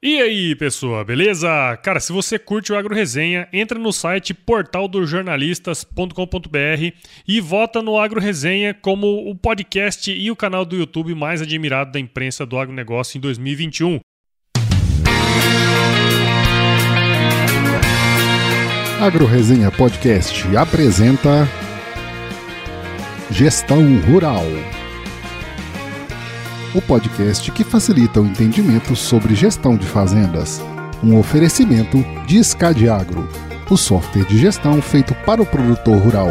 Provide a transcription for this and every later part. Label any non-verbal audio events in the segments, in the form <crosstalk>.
E aí, pessoal, beleza? Cara, se você curte o Agro Resenha, entra no site portaldosjornalistas.com.br e vota no Agro Resenha como o podcast e o canal do YouTube mais admirado da imprensa do agronegócio em 2021. Agro Resenha Podcast apresenta Gestão Rural o podcast que facilita o entendimento sobre gestão de fazendas. Um oferecimento de Scadiagro, o software de gestão feito para o produtor rural.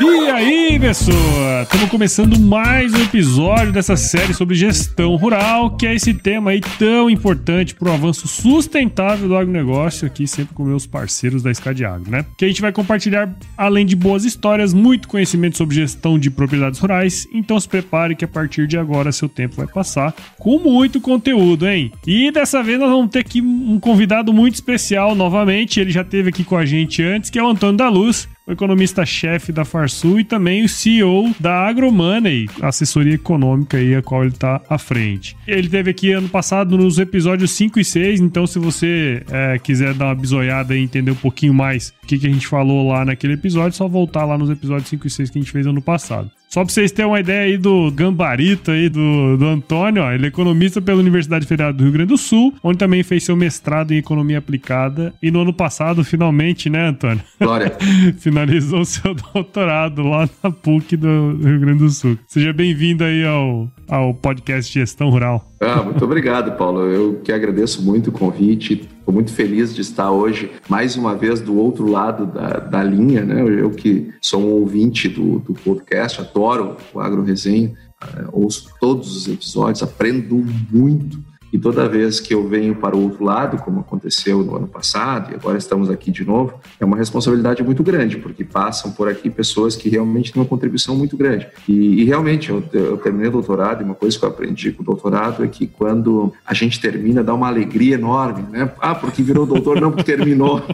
E aí, pessoa? Estamos começando mais um episódio dessa série sobre gestão rural, que é esse tema aí tão importante para o avanço sustentável do agronegócio, aqui sempre com meus parceiros da Escadiagro, né? Que a gente vai compartilhar, além de boas histórias, muito conhecimento sobre gestão de propriedades rurais, então se prepare que a partir de agora seu tempo vai passar com muito conteúdo, hein? E dessa vez nós vamos ter aqui um convidado muito especial novamente, ele já esteve aqui com a gente antes, que é o Antônio da Luz, o economista-chefe da Farsul e também CEO da AgroMoney, assessoria econômica aí a qual ele está à frente. Ele teve aqui ano passado nos episódios 5 e 6, então se você é, quiser dar uma bisoiada e entender um pouquinho mais o que, que a gente falou lá naquele episódio, é só voltar lá nos episódios 5 e 6 que a gente fez ano passado. Só pra vocês terem uma ideia aí do gambarito aí do, do Antônio, ó, ele é economista pela Universidade Federal do Rio Grande do Sul, onde também fez seu mestrado em economia aplicada. E no ano passado, finalmente, né, Antônio? Glória. <laughs> Finalizou seu <laughs> doutorado lá na PUC do Rio Grande do Sul. Seja bem-vindo aí ao, ao podcast Gestão Rural. Ah, muito obrigado, Paulo. Eu que agradeço muito o convite. Estou muito feliz de estar hoje, mais uma vez, do outro lado da, da linha. Né? Eu que sou um ouvinte do, do podcast, adoro o Agro Resenha, uh, ouço todos os episódios, aprendo muito e toda vez que eu venho para o outro lado, como aconteceu no ano passado, e agora estamos aqui de novo, é uma responsabilidade muito grande, porque passam por aqui pessoas que realmente têm uma contribuição muito grande. E, e realmente, eu, eu, terminei o doutorado, e uma coisa que eu aprendi com o doutorado é que quando a gente termina, dá uma alegria enorme, né? Ah, porque virou doutor, não porque terminou. <laughs>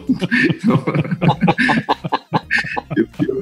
então... <laughs>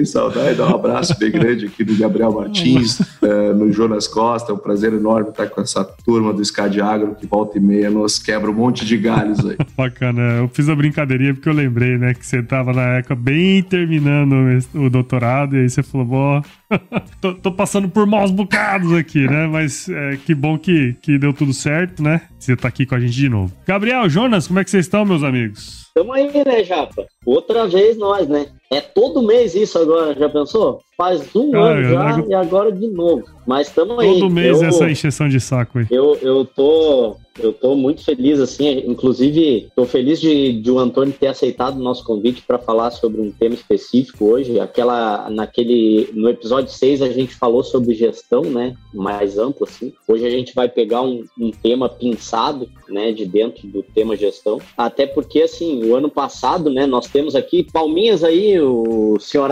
também saudar e dar um abraço bem grande aqui do Gabriel Martins, é, <laughs> no Jonas Costa. É um prazer enorme estar com essa turma do Scad Agro que volta e meia nos quebra um monte de galhos aí. <laughs> Bacana. Eu fiz a brincadeirinha porque eu lembrei, né, que você estava na época bem terminando o doutorado e aí você falou, bom, <laughs> tô, tô, passando por maus bocados aqui, né? Mas é, que bom que, que deu tudo certo, né? Você tá aqui com a gente de novo. Gabriel, Jonas, como é que vocês estão, meus amigos? Tamo aí, né, Japa? Outra vez nós, né? É todo mês isso agora, já pensou? Faz um ah, ano já e agora de novo. Mas estamos aí. Todo mês eu, essa encheção de saco aí. Eu, eu tô eu tô muito feliz, assim, inclusive tô feliz de, de o Antônio ter aceitado o nosso convite para falar sobre um tema específico hoje. Aquela, naquele, no episódio 6 a gente falou sobre gestão, né, mais amplo, assim. Hoje a gente vai pegar um, um tema pinçado, né, de dentro do tema gestão. Até porque, assim, o ano passado, né, nós temos aqui, palminhas aí, o senhor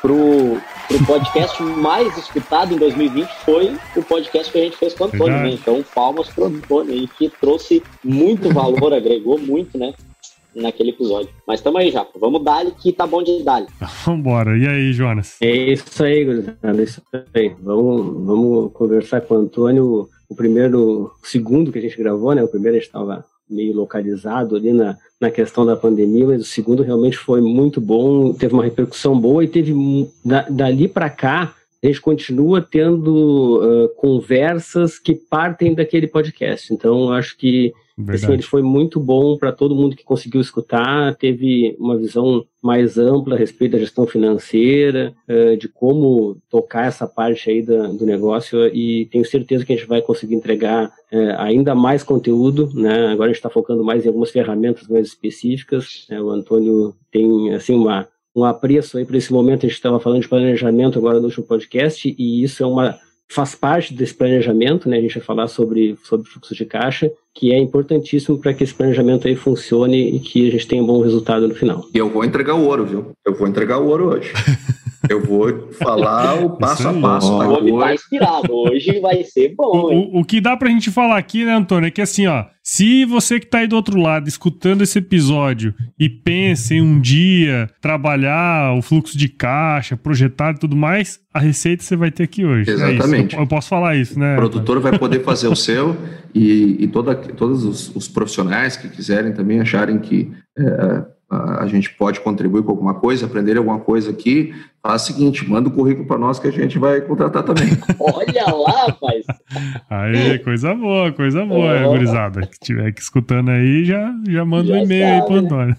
pro, pro podcast mais escutado em 2020 foi o podcast que a gente fez com o Antônio, né? Então, palmas pro Antônio aí, que trouxe muito valor, agregou muito, né? Naquele episódio. Mas tamo aí já. Vamos dar que tá bom de dar <laughs> Vambora. E aí, Jonas? É isso aí, gurizada. É isso aí. Vamos, vamos conversar com o Antônio. O primeiro, o segundo que a gente gravou, né? O primeiro a gente tava meio localizado ali na, na questão da pandemia, mas o segundo realmente foi muito bom, teve uma repercussão boa e teve da, dali para cá a gente continua tendo uh, conversas que partem daquele podcast. Então, acho que Assim, ele foi muito bom para todo mundo que conseguiu escutar, teve uma visão mais ampla a respeito da gestão financeira, uh, de como tocar essa parte aí do, negócio e tenho certeza que a gente vai conseguir entregar uh, ainda mais conteúdo, né? Agora a gente está focando mais em algumas ferramentas mais específicas. Né? O Antônio tem assim uma um apreço aí para esse momento. A gente estava falando de planejamento agora no último podcast e isso é uma faz parte desse planejamento, né? A gente vai falar sobre, sobre fluxo de caixa, que é importantíssimo para que esse planejamento aí funcione e que a gente tenha um bom resultado no final. E eu vou entregar o ouro, viu? Eu vou entregar o ouro hoje. <laughs> Eu vou falar o passo a passo. O homem tá inspirado. Hoje vai ser bom. O, o, que dá pra gente falar aqui, né, Antônio, é que assim, ó, se você que tá aí do outro lado escutando esse episódio e pensa em um dia trabalhar o fluxo de caixa, projetar e tudo mais, a receita você vai ter aqui hoje. É Exatamente. É eu, eu, posso falar isso, né? O produtor vai poder fazer o seu e, e toda, todos os, os, profissionais que quiserem também acharem que é, a gente pode contribuir com alguma coisa, aprender alguma coisa aqui, faz o seguinte, manda o currículo para nós que a gente vai contratar também. <laughs> Olha lá, rapaz! Aí, coisa boa, coisa boa, oh. gurizada. Que tiver aqui escutando aí, já, já manda já um e-mail aí pro né? Antônio.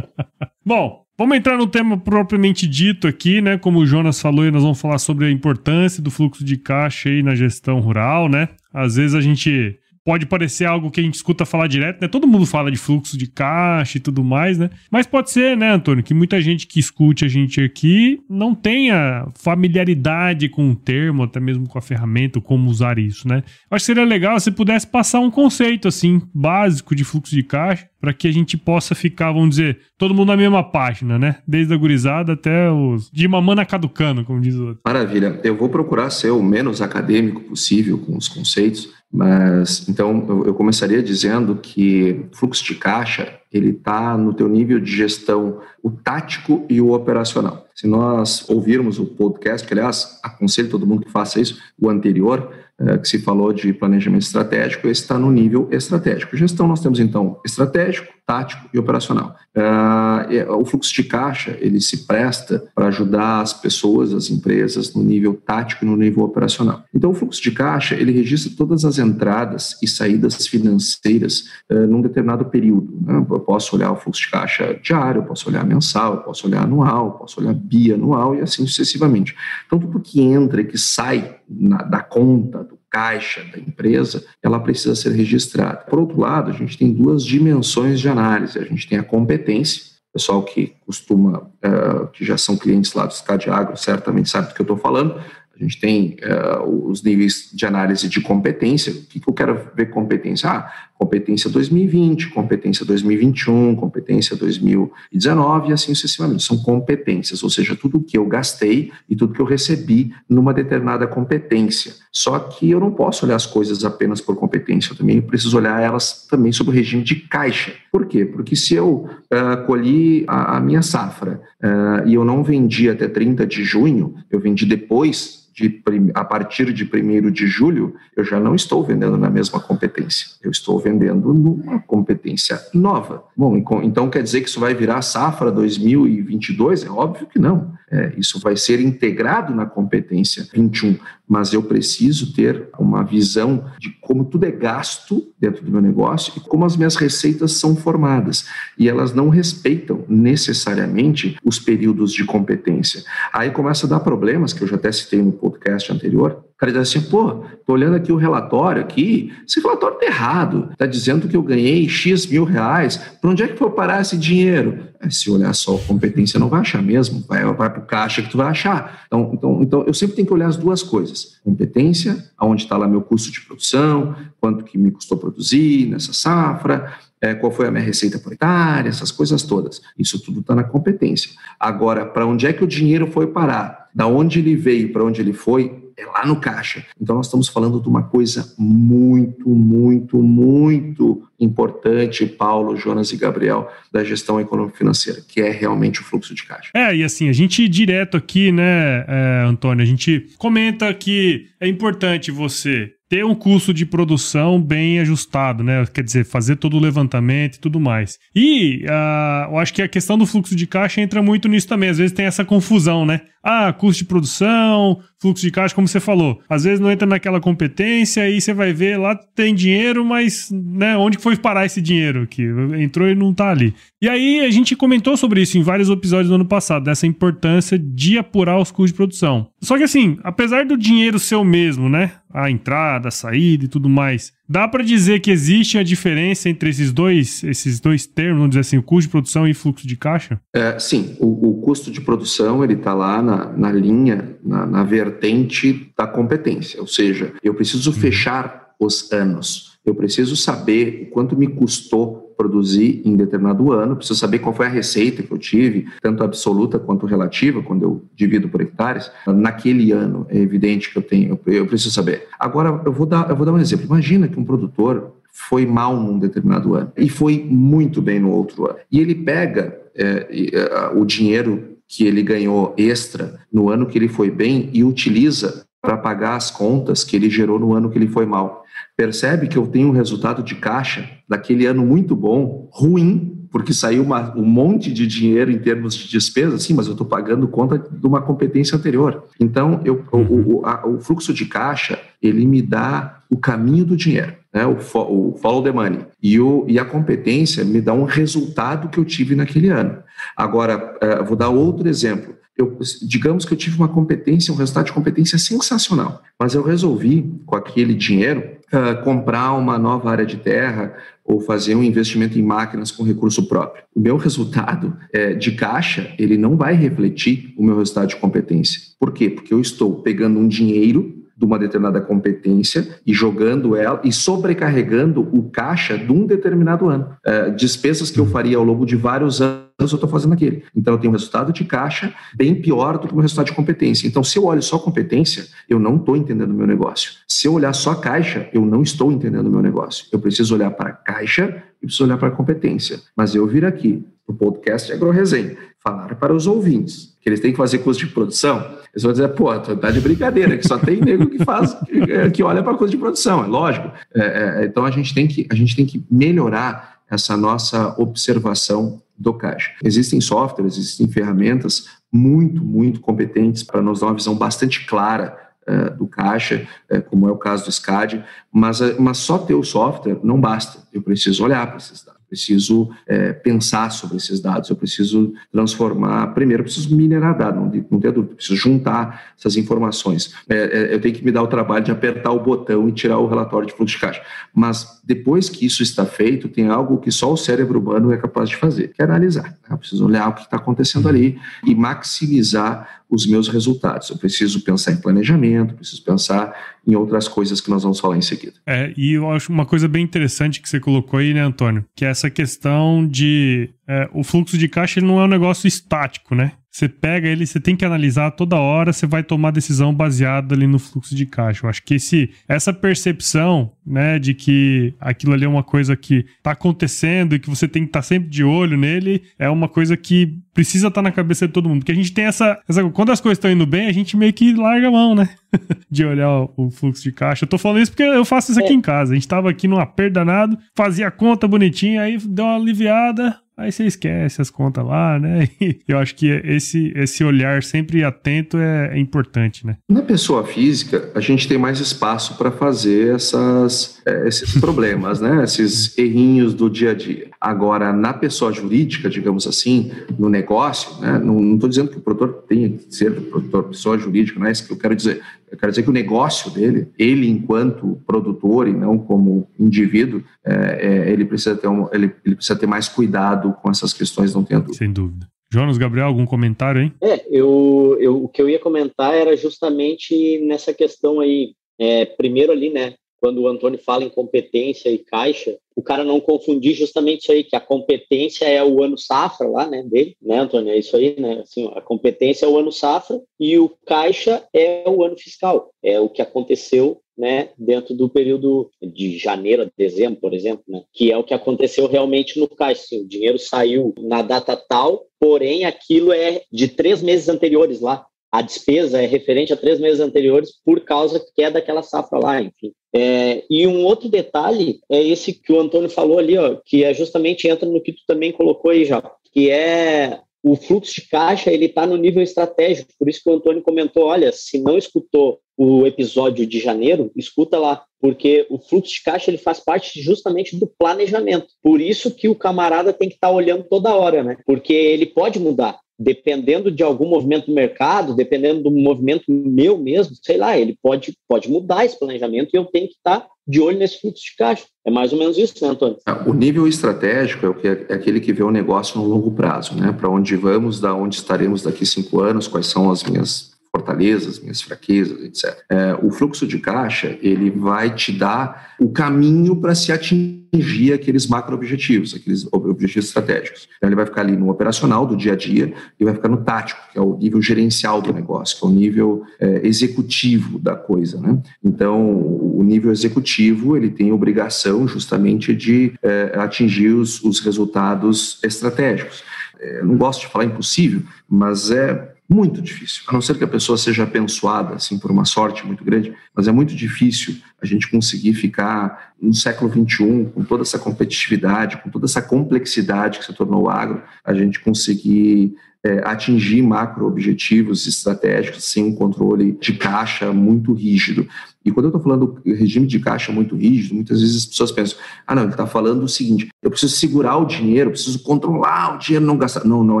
<laughs> Bom, Vamos entrar no tema propriamente dito aqui, né? Como o Jonas falou, nós vamos falar sobre a importância do fluxo de caixa aí na gestão rural, né? Às vezes a gente pode parecer algo que a gente escuta falar direto, né? Todo mundo fala de fluxo de caixa e tudo mais, né? Mas pode ser, né, Antônio, que muita gente que escute a gente aqui não tenha familiaridade com o termo, até mesmo com a ferramenta, como usar isso, né? acho que seria legal se pudesse passar um conceito assim básico de fluxo de caixa para que a gente possa ficar, vamos dizer, todo mundo na mesma página, né? Desde a gurizada até os de mamana caducando, como diz o outro. Maravilha. Eu vou procurar ser o menos acadêmico possível com os conceitos, mas então eu, começaria dizendo que fluxo de caixa ele está no teu nível de gestão, o tático e o operacional. Se nós ouvirmos o podcast, que aliás aconselho todo mundo que faça isso, o anterior, é, que se falou de planejamento estratégico, esse está no nível estratégico. Gestão nós temos então estratégico, tático e operacional. É, o fluxo de caixa ele se presta para ajudar as pessoas, as empresas no nível tático e no nível operacional. Então o fluxo de caixa ele registra todas as entradas e saídas financeiras uh, num determinado período. Né? Eu posso olhar o fluxo de caixa diário, eu posso olhar mensal, eu posso olhar anual, eu posso olhar bianual e assim sucessivamente. Então tudo que entra e que sai da conta, do caixa da empresa, ela precisa ser registrada. Por outro lado, a gente tem duas dimensões de análise. A gente tem a competência, pessoal que costuma, uh, que já são clientes lá do SCAD Agro, certamente sabe do que eu estou falando. A gente tem uh, os níveis de análise de competência. O que, que eu quero ver competência? Ah, competência 2020, competência 2021, competência 2019 e assim sucessivamente. São competências, ou seja, tudo que eu gastei e tudo que eu recebi numa determinada competência. Só que eu não posso olhar as coisas apenas por competência, eu também preciso olhar elas também sob o regime de caixa. Por quê? Porque se eu uh, colhi a, a, minha safra uh, e eu não vendi até 30 de junho, eu vendi depois de, a partir de 1 de julho, eu já não estou vendendo na mesma competência, eu estou vendendo numa competência nova. Bom, então quer dizer que isso vai virar safra 2022? É óbvio que não. É, isso vai ser integrado na competência 21, mas eu preciso ter uma visão de como tudo é gasto dentro do meu negócio e como as minhas receitas são formadas. E elas não respeitam necessariamente os períodos de competência. Aí começa a dar problemas, que eu já até citei no podcast anterior, cara diz assim, pô, tô olhando aqui o relatório aqui, esse relatório tá errado, tá dizendo que eu ganhei X mil reais, para onde é que foi parar esse dinheiro? É, se olhar só a competência, não vai achar mesmo, vai, vai para o caixa que tu vai achar. Então, então, então, eu sempre tenho que olhar as duas coisas, competência, aonde está lá meu custo de produção, quanto que me custou produzir nessa safra, é, qual foi a minha receita por hectare, essas coisas todas. Isso tudo está na competência. Agora, para onde é que o dinheiro foi parar? Da onde ele veio, para onde ele foi, é lá no caixa. Então, nós estamos falando de uma coisa muito, muito, muito importante, Paulo, Jonas e Gabriel, da gestão econômico-financeira, que é realmente o fluxo de caixa. É, e assim, a gente direto aqui, né, é, Antônio, a gente comenta que é importante você ter um custo de produção bem ajustado, né? Quer dizer, fazer todo o levantamento e tudo mais. E uh, eu acho que a questão do fluxo de caixa entra muito nisso também. Às vezes tem essa confusão, né? Ah, custo de produção, fluxo de caixa, como você falou. Às vezes não entra naquela competência e você vai ver lá tem dinheiro, mas né, onde foi parar esse dinheiro que entrou e não tá ali. E aí a gente comentou sobre isso em vários episódios do ano passado, dessa importância de apurar os custos de produção. Só que assim, apesar do dinheiro ser o mesmo, né? A entrada, a saída e tudo mais, dá para dizer que existe a diferença entre esses dois, esses dois termos, vamos dizer assim, o custo de produção e fluxo de caixa? É, sim, o, o custo de produção ele está lá na, na linha, na, na, vertente da competência, ou seja, eu preciso uhum. fechar os anos, eu preciso saber o quanto me custou produzi em determinado ano, preciso saber qual foi a receita que eu tive, tanto absoluta quanto relativa, quando eu divido por hectares, naquele ano. É evidente que eu tenho, eu preciso saber. Agora, eu vou dar, eu vou dar um exemplo. Imagina que um produtor foi mal num determinado ano e foi muito bem no outro ano. E ele pega é, é, o dinheiro que ele ganhou extra no ano que ele foi bem e utiliza para pagar as contas que ele gerou no ano que ele foi mal. Percebe que eu tenho um resultado de caixa daquele ano muito bom, ruim, porque saiu uma, um monte de dinheiro em termos de despesa, sim, mas eu estou pagando conta de uma competência anterior. Então, eu, o, o, a, o, fluxo de caixa, ele me dá o caminho do dinheiro, né? o, o follow the money. E, o, e a competência me dá um resultado que eu tive naquele ano. Agora, uh, vou dar outro exemplo. Eu, digamos que eu tive uma competência, um resultado de competência sensacional, mas eu resolvi, com aquele dinheiro, uh, comprar uma nova área de terra ou fazer um investimento em máquinas com recurso próprio. O meu resultado é, de caixa, ele não vai refletir o meu resultado de competência. Por quê? Porque eu estou pegando um dinheiro de uma determinada competência e jogando ela e sobrecarregando o caixa de um determinado ano. É, despesas que eu faria ao longo de vários anos eu estou fazendo aquele. Então eu tenho um resultado de caixa bem pior do que o meu resultado de competência. Então, se eu olho só competência, eu não estou entendendo o meu negócio. Se eu olhar só caixa, eu não estou entendendo o meu negócio. Eu preciso olhar para caixa e preciso olhar para competência. Mas eu vir aqui no podcast AgroResenha, falar para os ouvintes que eles têm que fazer custo de produção, eles vão dizer, pô, tá de brincadeira, que só tem nego que faz, que, que olha para custo de produção, é lógico. É, é, então a gente, tem que, a gente tem que melhorar essa nossa observação do caixa. Existem softwares, existem ferramentas muito, muito competentes para nos dar uma visão bastante clara uh, do caixa, uh, como é o caso do SCAD, mas, uh, mas só ter o software não basta. Eu preciso olhar para esses dados preciso é, pensar sobre esses dados, eu preciso transformar. Primeiro, eu preciso minerar dados, não, não tenha dúvida, preciso juntar essas informações. É, é, eu tenho que me dar o trabalho de apertar o botão e tirar o relatório de fluxo de caixa. Mas depois que isso está feito, tem algo que só o cérebro humano é capaz de fazer, que é analisar. Né? Eu preciso olhar o que está acontecendo ali e maximizar os meus resultados. Eu preciso pensar em planejamento, preciso pensar em outras coisas que nós vamos falar em seguida. É, e eu acho uma coisa bem interessante que você colocou aí, né, Antônio? Que é essa questão de é, o fluxo de caixa ele não é um negócio estático, né? Você pega ele, você tem que analisar toda hora, você vai tomar decisão baseada ali no fluxo de caixa. Eu acho que esse, essa percepção, né, de que aquilo ali é uma coisa que está acontecendo e que você tem que estar tá sempre de olho nele, é uma coisa que precisa estar tá na cabeça de todo mundo. Porque a gente tem essa, essa quando as coisas estão indo bem, a gente meio que larga a mão, né? <laughs> de olhar o, fluxo de caixa. Eu tô falando isso porque eu faço isso aqui é. em casa. A gente tava aqui numa perda danado, fazia a conta bonitinha, aí deu uma aliviada, Aí você esquece as contas lá, né? <laughs> E eu acho que esse, esse olhar sempre atento é, é importante, né? Na pessoa física, a gente tem mais espaço para fazer essas, é, esses <laughs> problemas, né? Esses errinhos do dia a dia. Agora, na pessoa jurídica, digamos assim, no negócio, né? Não estou dizendo que o produtor tenha que ser produtor, pessoa jurídica, não é isso que eu quero dizer. Eu quero dizer que o negócio dele, ele enquanto produtor e não como indivíduo, é, é, ele, precisa ter um, ele, ele, precisa ter mais cuidado com essas questões, não tenha dúvida. Sem dúvida. Jonas, Gabriel, algum comentário aí? É, eu, eu, o que eu ia comentar era justamente nessa questão aí. É, primeiro ali, né, quando o Antônio fala em competência e caixa, o cara não confundir justamente isso aí, que a competência é o ano safra lá, né, dele, né, Antônio? É isso aí, né? Assim, a competência é o ano safra e o caixa é o ano fiscal. É o que aconteceu né, dentro do período de janeiro a dezembro, por exemplo, né, que é o que aconteceu realmente no caixa. Assim, o dinheiro saiu na data tal, porém aquilo é de três meses anteriores lá a despesa é referente a três meses anteriores por causa que é daquela safra lá, enfim. É, e um outro detalhe é esse que o Antônio falou ali, ó, que é justamente entra no que tu também colocou aí já, que é o fluxo de caixa ele está no nível estratégico, por isso que o Antônio comentou, olha, se não escutou o episódio de janeiro, escuta lá, porque o fluxo de caixa ele faz parte justamente do planejamento. Por isso que o camarada tem que estar tá olhando toda hora, né? Porque ele pode mudar dependendo de algum movimento do mercado, dependendo do movimento meu mesmo, sei lá, ele pode, pode mudar esse planejamento e eu tenho que estar de olho nesse fluxo de caixa. É mais ou menos isso, né, Antônio? É, o nível estratégico é, o que é, é aquele que vê o negócio no longo prazo, né? Para onde vamos, da onde estaremos daqui cinco anos, quais são as minhas fortalezas, minhas fraquezas, etc. É, o fluxo de caixa ele vai te dar o caminho para se atingir aqueles macro objetivos, aqueles objetivos estratégicos. Então ele vai ficar ali no operacional do dia a dia e vai ficar no tático, que é o nível gerencial do negócio, que é o nível é, executivo da coisa, né? Então o nível executivo ele tem obrigação justamente de é, atingir os, os resultados estratégicos. É, não gosto de falar impossível, mas é muito difícil, a não ser que a pessoa seja abençoada assim por uma sorte muito grande, mas é muito difícil a gente conseguir ficar no século XXI com toda essa competitividade, com toda essa complexidade que se tornou o agro, a gente conseguir é, atingir macro objetivos estratégicos sem um controle de caixa muito rígido. E quando eu estou falando regime de caixa muito rígido, muitas vezes as pessoas pensam: ah, não, ele está falando o seguinte, eu preciso segurar o dinheiro, preciso controlar o dinheiro, não gastar. Não, não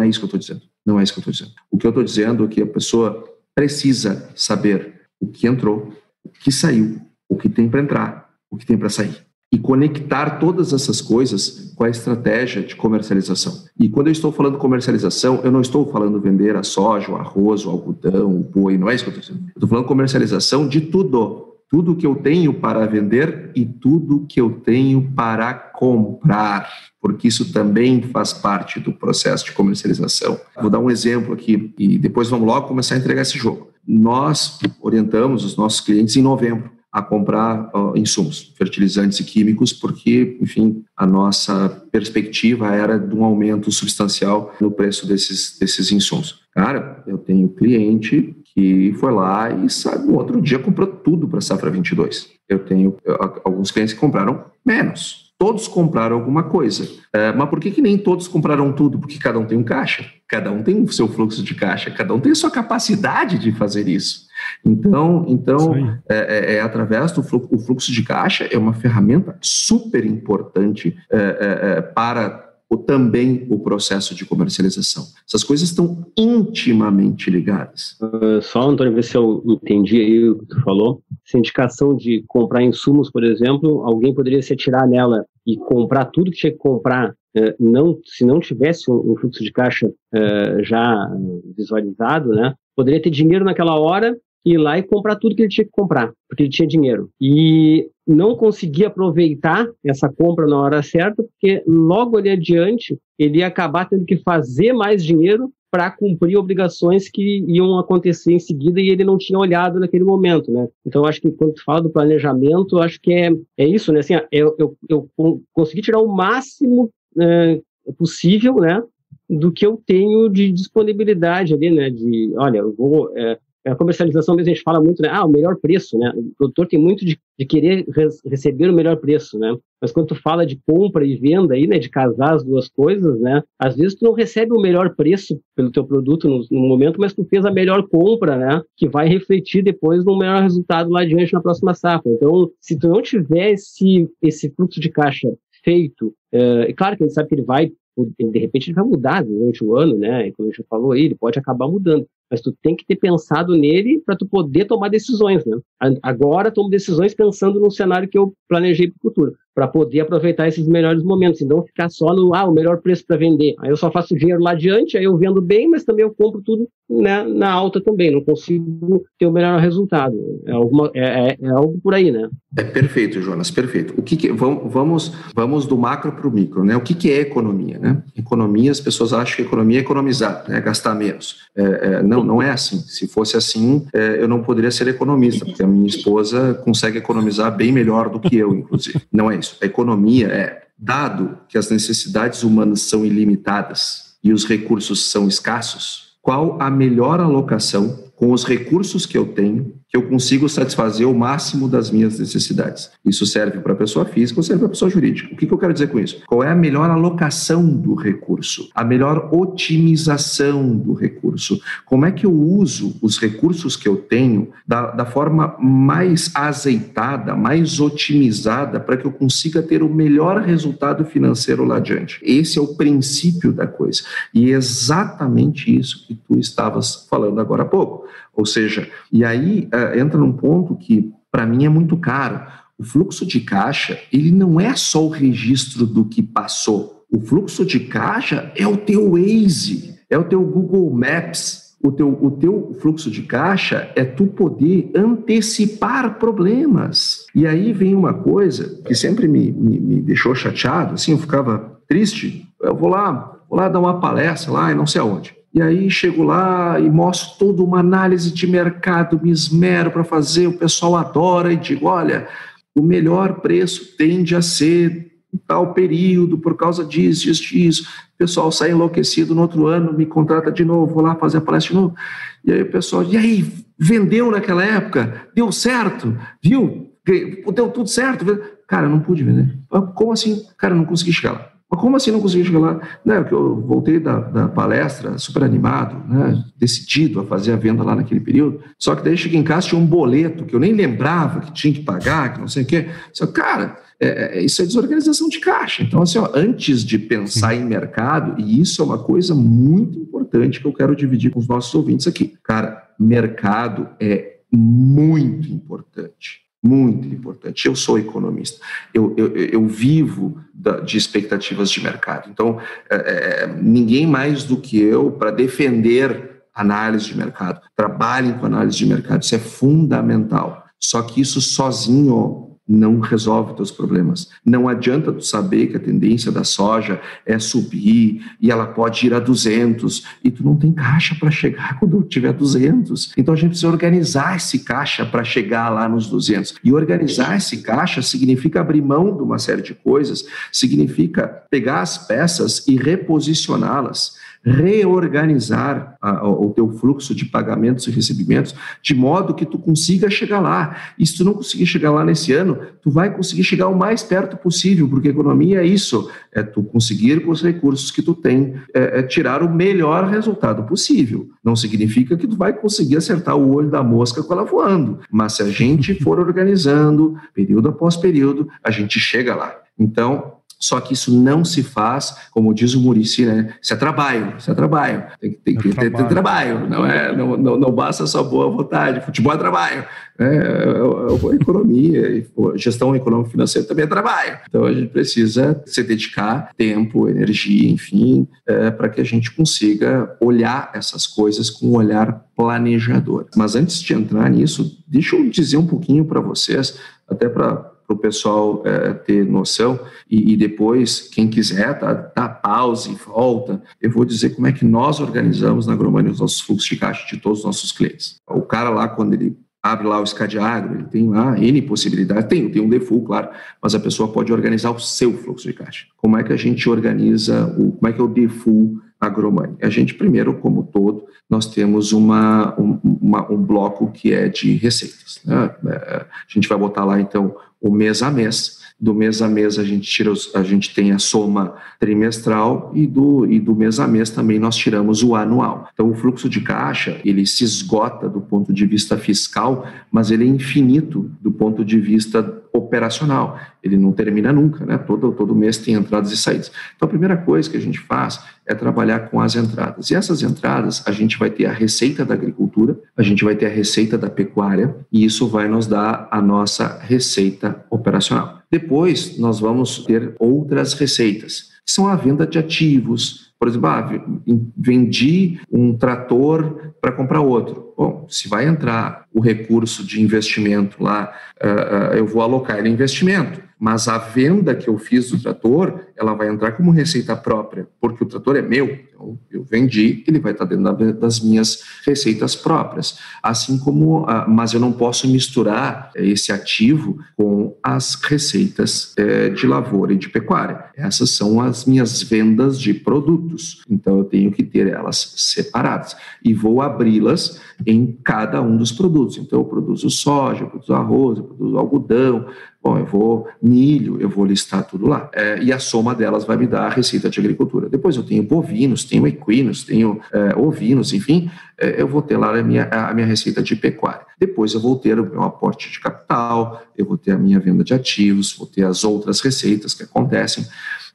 é isso que eu estou dizendo. Não é isso que eu estou dizendo. O que eu estou dizendo é que a pessoa precisa saber o que entrou, o que saiu, o que tem para entrar, o que tem para sair. E conectar todas essas coisas com a estratégia de comercialização. E quando eu estou falando comercialização, eu não estou falando vender a soja, o arroz, o algodão, o boi, não é isso que eu estou dizendo. Eu estou falando comercialização de tudo tudo que eu tenho para vender e tudo que eu tenho para comprar, porque isso também faz parte do processo de comercialização. Vou dar um exemplo aqui e depois vamos logo começar a entregar esse jogo. Nós orientamos os nossos clientes em novembro a comprar uh, insumos, fertilizantes e químicos, porque, enfim, a nossa perspectiva era de um aumento substancial no preço desses, desses insumos. Cara, eu tenho cliente que foi lá e sabe, no outro dia comprou tudo para a safra 22. Eu tenho alguns clientes que compraram menos. Todos compraram alguma coisa. É, mas por que, que nem todos compraram tudo? Porque cada um tem um caixa, cada um tem o seu fluxo de caixa, cada um tem a sua capacidade de fazer isso. Então, então é, é, é, através do fluxo, o fluxo de caixa é uma ferramenta super importante é, é, é para ou também o processo de comercialização. Essas coisas estão intimamente ligadas. Uh, só, Antônio, ver se eu entendi aí o que tu falou. Essa indicação de comprar insumos, por exemplo, alguém poderia se atirar nela e comprar tudo que tinha que comprar, uh, não, se não tivesse um, um fluxo de caixa uh, já visualizado, né? Poderia ter dinheiro naquela hora ir lá e comprar tudo que ele tinha que comprar, porque ele tinha dinheiro. E não conseguia aproveitar essa compra na hora certa, porque logo ali adiante ele ia acabar tendo que fazer mais dinheiro para cumprir obrigações que iam acontecer em seguida e ele não tinha olhado naquele momento, né? Então, acho que quando tu fala do planejamento, acho que é, é isso, né? Assim, eu, eu, eu consegui tirar o máximo é, possível, né? Do que eu tenho de disponibilidade ali, né? De, olha, eu vou... É, a comercialização mesmo a gente fala muito, né? Ah, o melhor preço, né? O produtor tem muito de, de querer receber o melhor preço, né? Mas quando tu fala de compra e venda aí, né? De casar as duas coisas, né? Às vezes tu não recebe o melhor preço pelo teu produto no, no momento, mas tu fez a melhor compra, né? Que vai refletir depois no melhor resultado lá adiante na próxima safra. Então, se tu não tiver esse, esse fluxo de caixa feito, é, claro que a gente sabe que ele vai de repente ele vai mudar durante o ano, né? Como a gente falou aí, ele pode acabar mudando mas tu tem que ter pensado nele para tu poder tomar decisões, né? Agora tomo decisões pensando no cenário que eu planejei para o futuro para poder aproveitar esses melhores momentos, e não ficar só no ah, o melhor preço para vender. Aí eu só faço dinheiro lá adiante, aí eu vendo bem, mas também eu compro tudo né, na alta também, não consigo ter o melhor resultado. É, alguma, é, é, é algo por aí, né? É perfeito, Jonas, perfeito. O que, que vamos, vamos do macro para o micro, né? O que, que é economia, né? Economia, as pessoas acham que economia é economizar, né? gastar menos. É, é, não, não é assim. Se fosse assim, é, eu não poderia ser economista, porque a minha esposa consegue economizar bem melhor do que eu, inclusive. Não é isso isso. A economia é, dado que as necessidades humanas são ilimitadas e os recursos são escassos, qual a melhor alocação com os recursos que eu tenho que eu consigo satisfazer o máximo das minhas necessidades. Isso serve para a pessoa física ou serve para a pessoa jurídica. O que, que eu quero dizer com isso? Qual é a melhor alocação do recurso? A melhor otimização do recurso? Como é que eu uso os recursos que eu tenho da, da forma mais azeitada, mais otimizada, para que eu consiga ter o melhor resultado financeiro lá adiante? Esse é o princípio da coisa. E é exatamente isso que tu estavas falando agora há pouco. Ou seja, e aí uh, entra num ponto que para mim é muito caro. O fluxo de caixa, ele não é só o registro do que passou. O fluxo de caixa é o teu Waze, é o teu Google Maps, O teu, o teu fluxo de caixa é tu poder antecipar problemas. E aí vem uma coisa que sempre me, me, me deixou chateado, assim, eu ficava triste. Eu vou lá, vou lá dar uma palestra lá e não sei aonde. E aí chego lá e mostro toda uma análise de mercado, me esmero para fazer, o pessoal adora e digo, olha, o melhor preço tende a ser tal período, por causa disso, disso, disso. O pessoal sai enlouquecido no outro ano, me contrata de novo, vou lá fazer a palestra de novo. E aí o pessoal, e aí, vendeu naquela época? Deu certo? Viu? Deu tudo certo? Cara, não pude vender. Como assim? Cara, não consegui chegar lá. Mas como assim não consegui chegar lá? Não, que eu voltei da, da, palestra super animado, né, decidido a fazer a venda lá naquele período. Só que daí cheguei em casa tinha um boleto que eu nem lembrava que tinha que pagar, que não sei o quê. Só cara, é, é, isso é desorganização de caixa. Então, assim, ó, antes de pensar em mercado, e isso é uma coisa muito importante que eu quero dividir com os nossos ouvintes aqui. Cara, mercado é muito importante muito importante. Eu sou economista, eu, eu, eu vivo da, de expectativas de mercado. Então, é, é, ninguém mais do que eu para defender análise de mercado. Trabalhem com análise de mercado, isso é fundamental. Só que isso sozinho não resolve teus problemas. Não adianta tu saber que a tendência da soja é subir e ela pode ir a 200 e tu não tem caixa para chegar quando tiver 200. Então a gente precisa organizar esse caixa para chegar lá nos 200. E organizar esse caixa significa abrir mão de uma série de coisas, significa pegar as peças e reposicioná-las reorganizar a, o teu fluxo de pagamentos e recebimentos de modo que tu consiga chegar lá. E se tu não conseguir chegar lá nesse ano, tu vai conseguir chegar o mais perto possível, porque economia é isso, é tu conseguir com os recursos que tu tem é, é tirar o melhor resultado possível. Não significa que tu vai conseguir acertar o olho da mosca com ela voando, mas se a gente <laughs> for organizando período após período, a gente chega lá. Então, só que isso não se faz, como diz o Murici, né? Isso é trabalho, isso é trabalho. Tem, tem é que ter, ter, trabalho, não, é, não, não, não basta só boa vontade. Futebol é trabalho. É, é, é, é economia, gestão econômica financeira também é trabalho. Então a gente precisa se dedicar tempo, energia, enfim, é, para que a gente consiga olhar essas coisas com um olhar planejador. Mas antes de entrar nisso, deixa eu dizer um pouquinho para vocês, até para para o pessoal é, ter noção e, e, depois, quem quiser, tá, dá pause e volta. Eu vou dizer como é que nós organizamos na Agromania os nossos fluxos de caixa de todos os nossos clientes. O cara lá, quando ele abre lá o Scadiagro, ele tem lá N possibilidades, tem, tem um default, claro, mas a pessoa pode organizar o seu fluxo de caixa. Como é que a gente organiza, o, como é que é o default Agromani. A gente, primeiro, como todo, nós temos uma, um, uma, um bloco que é de receitas. Né? É, a gente vai botar lá, então, o mês a mês. Do mês a mês a gente tira os, a gente tem a soma trimestral e do, e do mês a mês também nós tiramos o anual. Então o fluxo de caixa ele se esgota do ponto de vista fiscal, mas ele é infinito do ponto de vista operacional. Ele não termina nunca, né? Todo, todo mês tem entradas e saídas. Então a primeira coisa que a gente faz é trabalhar com as entradas. E essas entradas, a gente vai ter a receita da agricultura, a gente vai ter a receita da pecuária, e isso vai nos dar a nossa receita operacional. Depois, nós vamos ter outras receitas, que são a venda de ativos. Por exemplo, ah, vendi um trator para comprar outro. Bom, se vai entrar o recurso de investimento lá, uh, uh, eu vou alocar ele em investimento mas a venda que eu fiz do trator, ela vai entrar como receita própria, porque o trator é meu, então eu vendi, ele vai estar dentro das minhas receitas próprias. Assim como, mas eu não posso misturar esse ativo com as receitas é, de lavoura e de pecuária. Essas são as minhas vendas de produtos, então eu tenho que ter elas separadas e vou abri-las em cada um dos produtos. Então eu produzo soja, eu produzo arroz, eu produzo algodão, Bom, eu vou milho, eu vou listar tudo lá. É, e a soma delas vai me dar a receita de agricultura. Depois eu tenho bovinos, tenho equinos, tenho é, ovinos, enfim, é, eu vou ter lá a minha, a minha receita de pecuária. Depois eu vou ter o meu aporte de capital, eu vou ter a minha venda de ativos, vou ter as outras receitas que acontecem.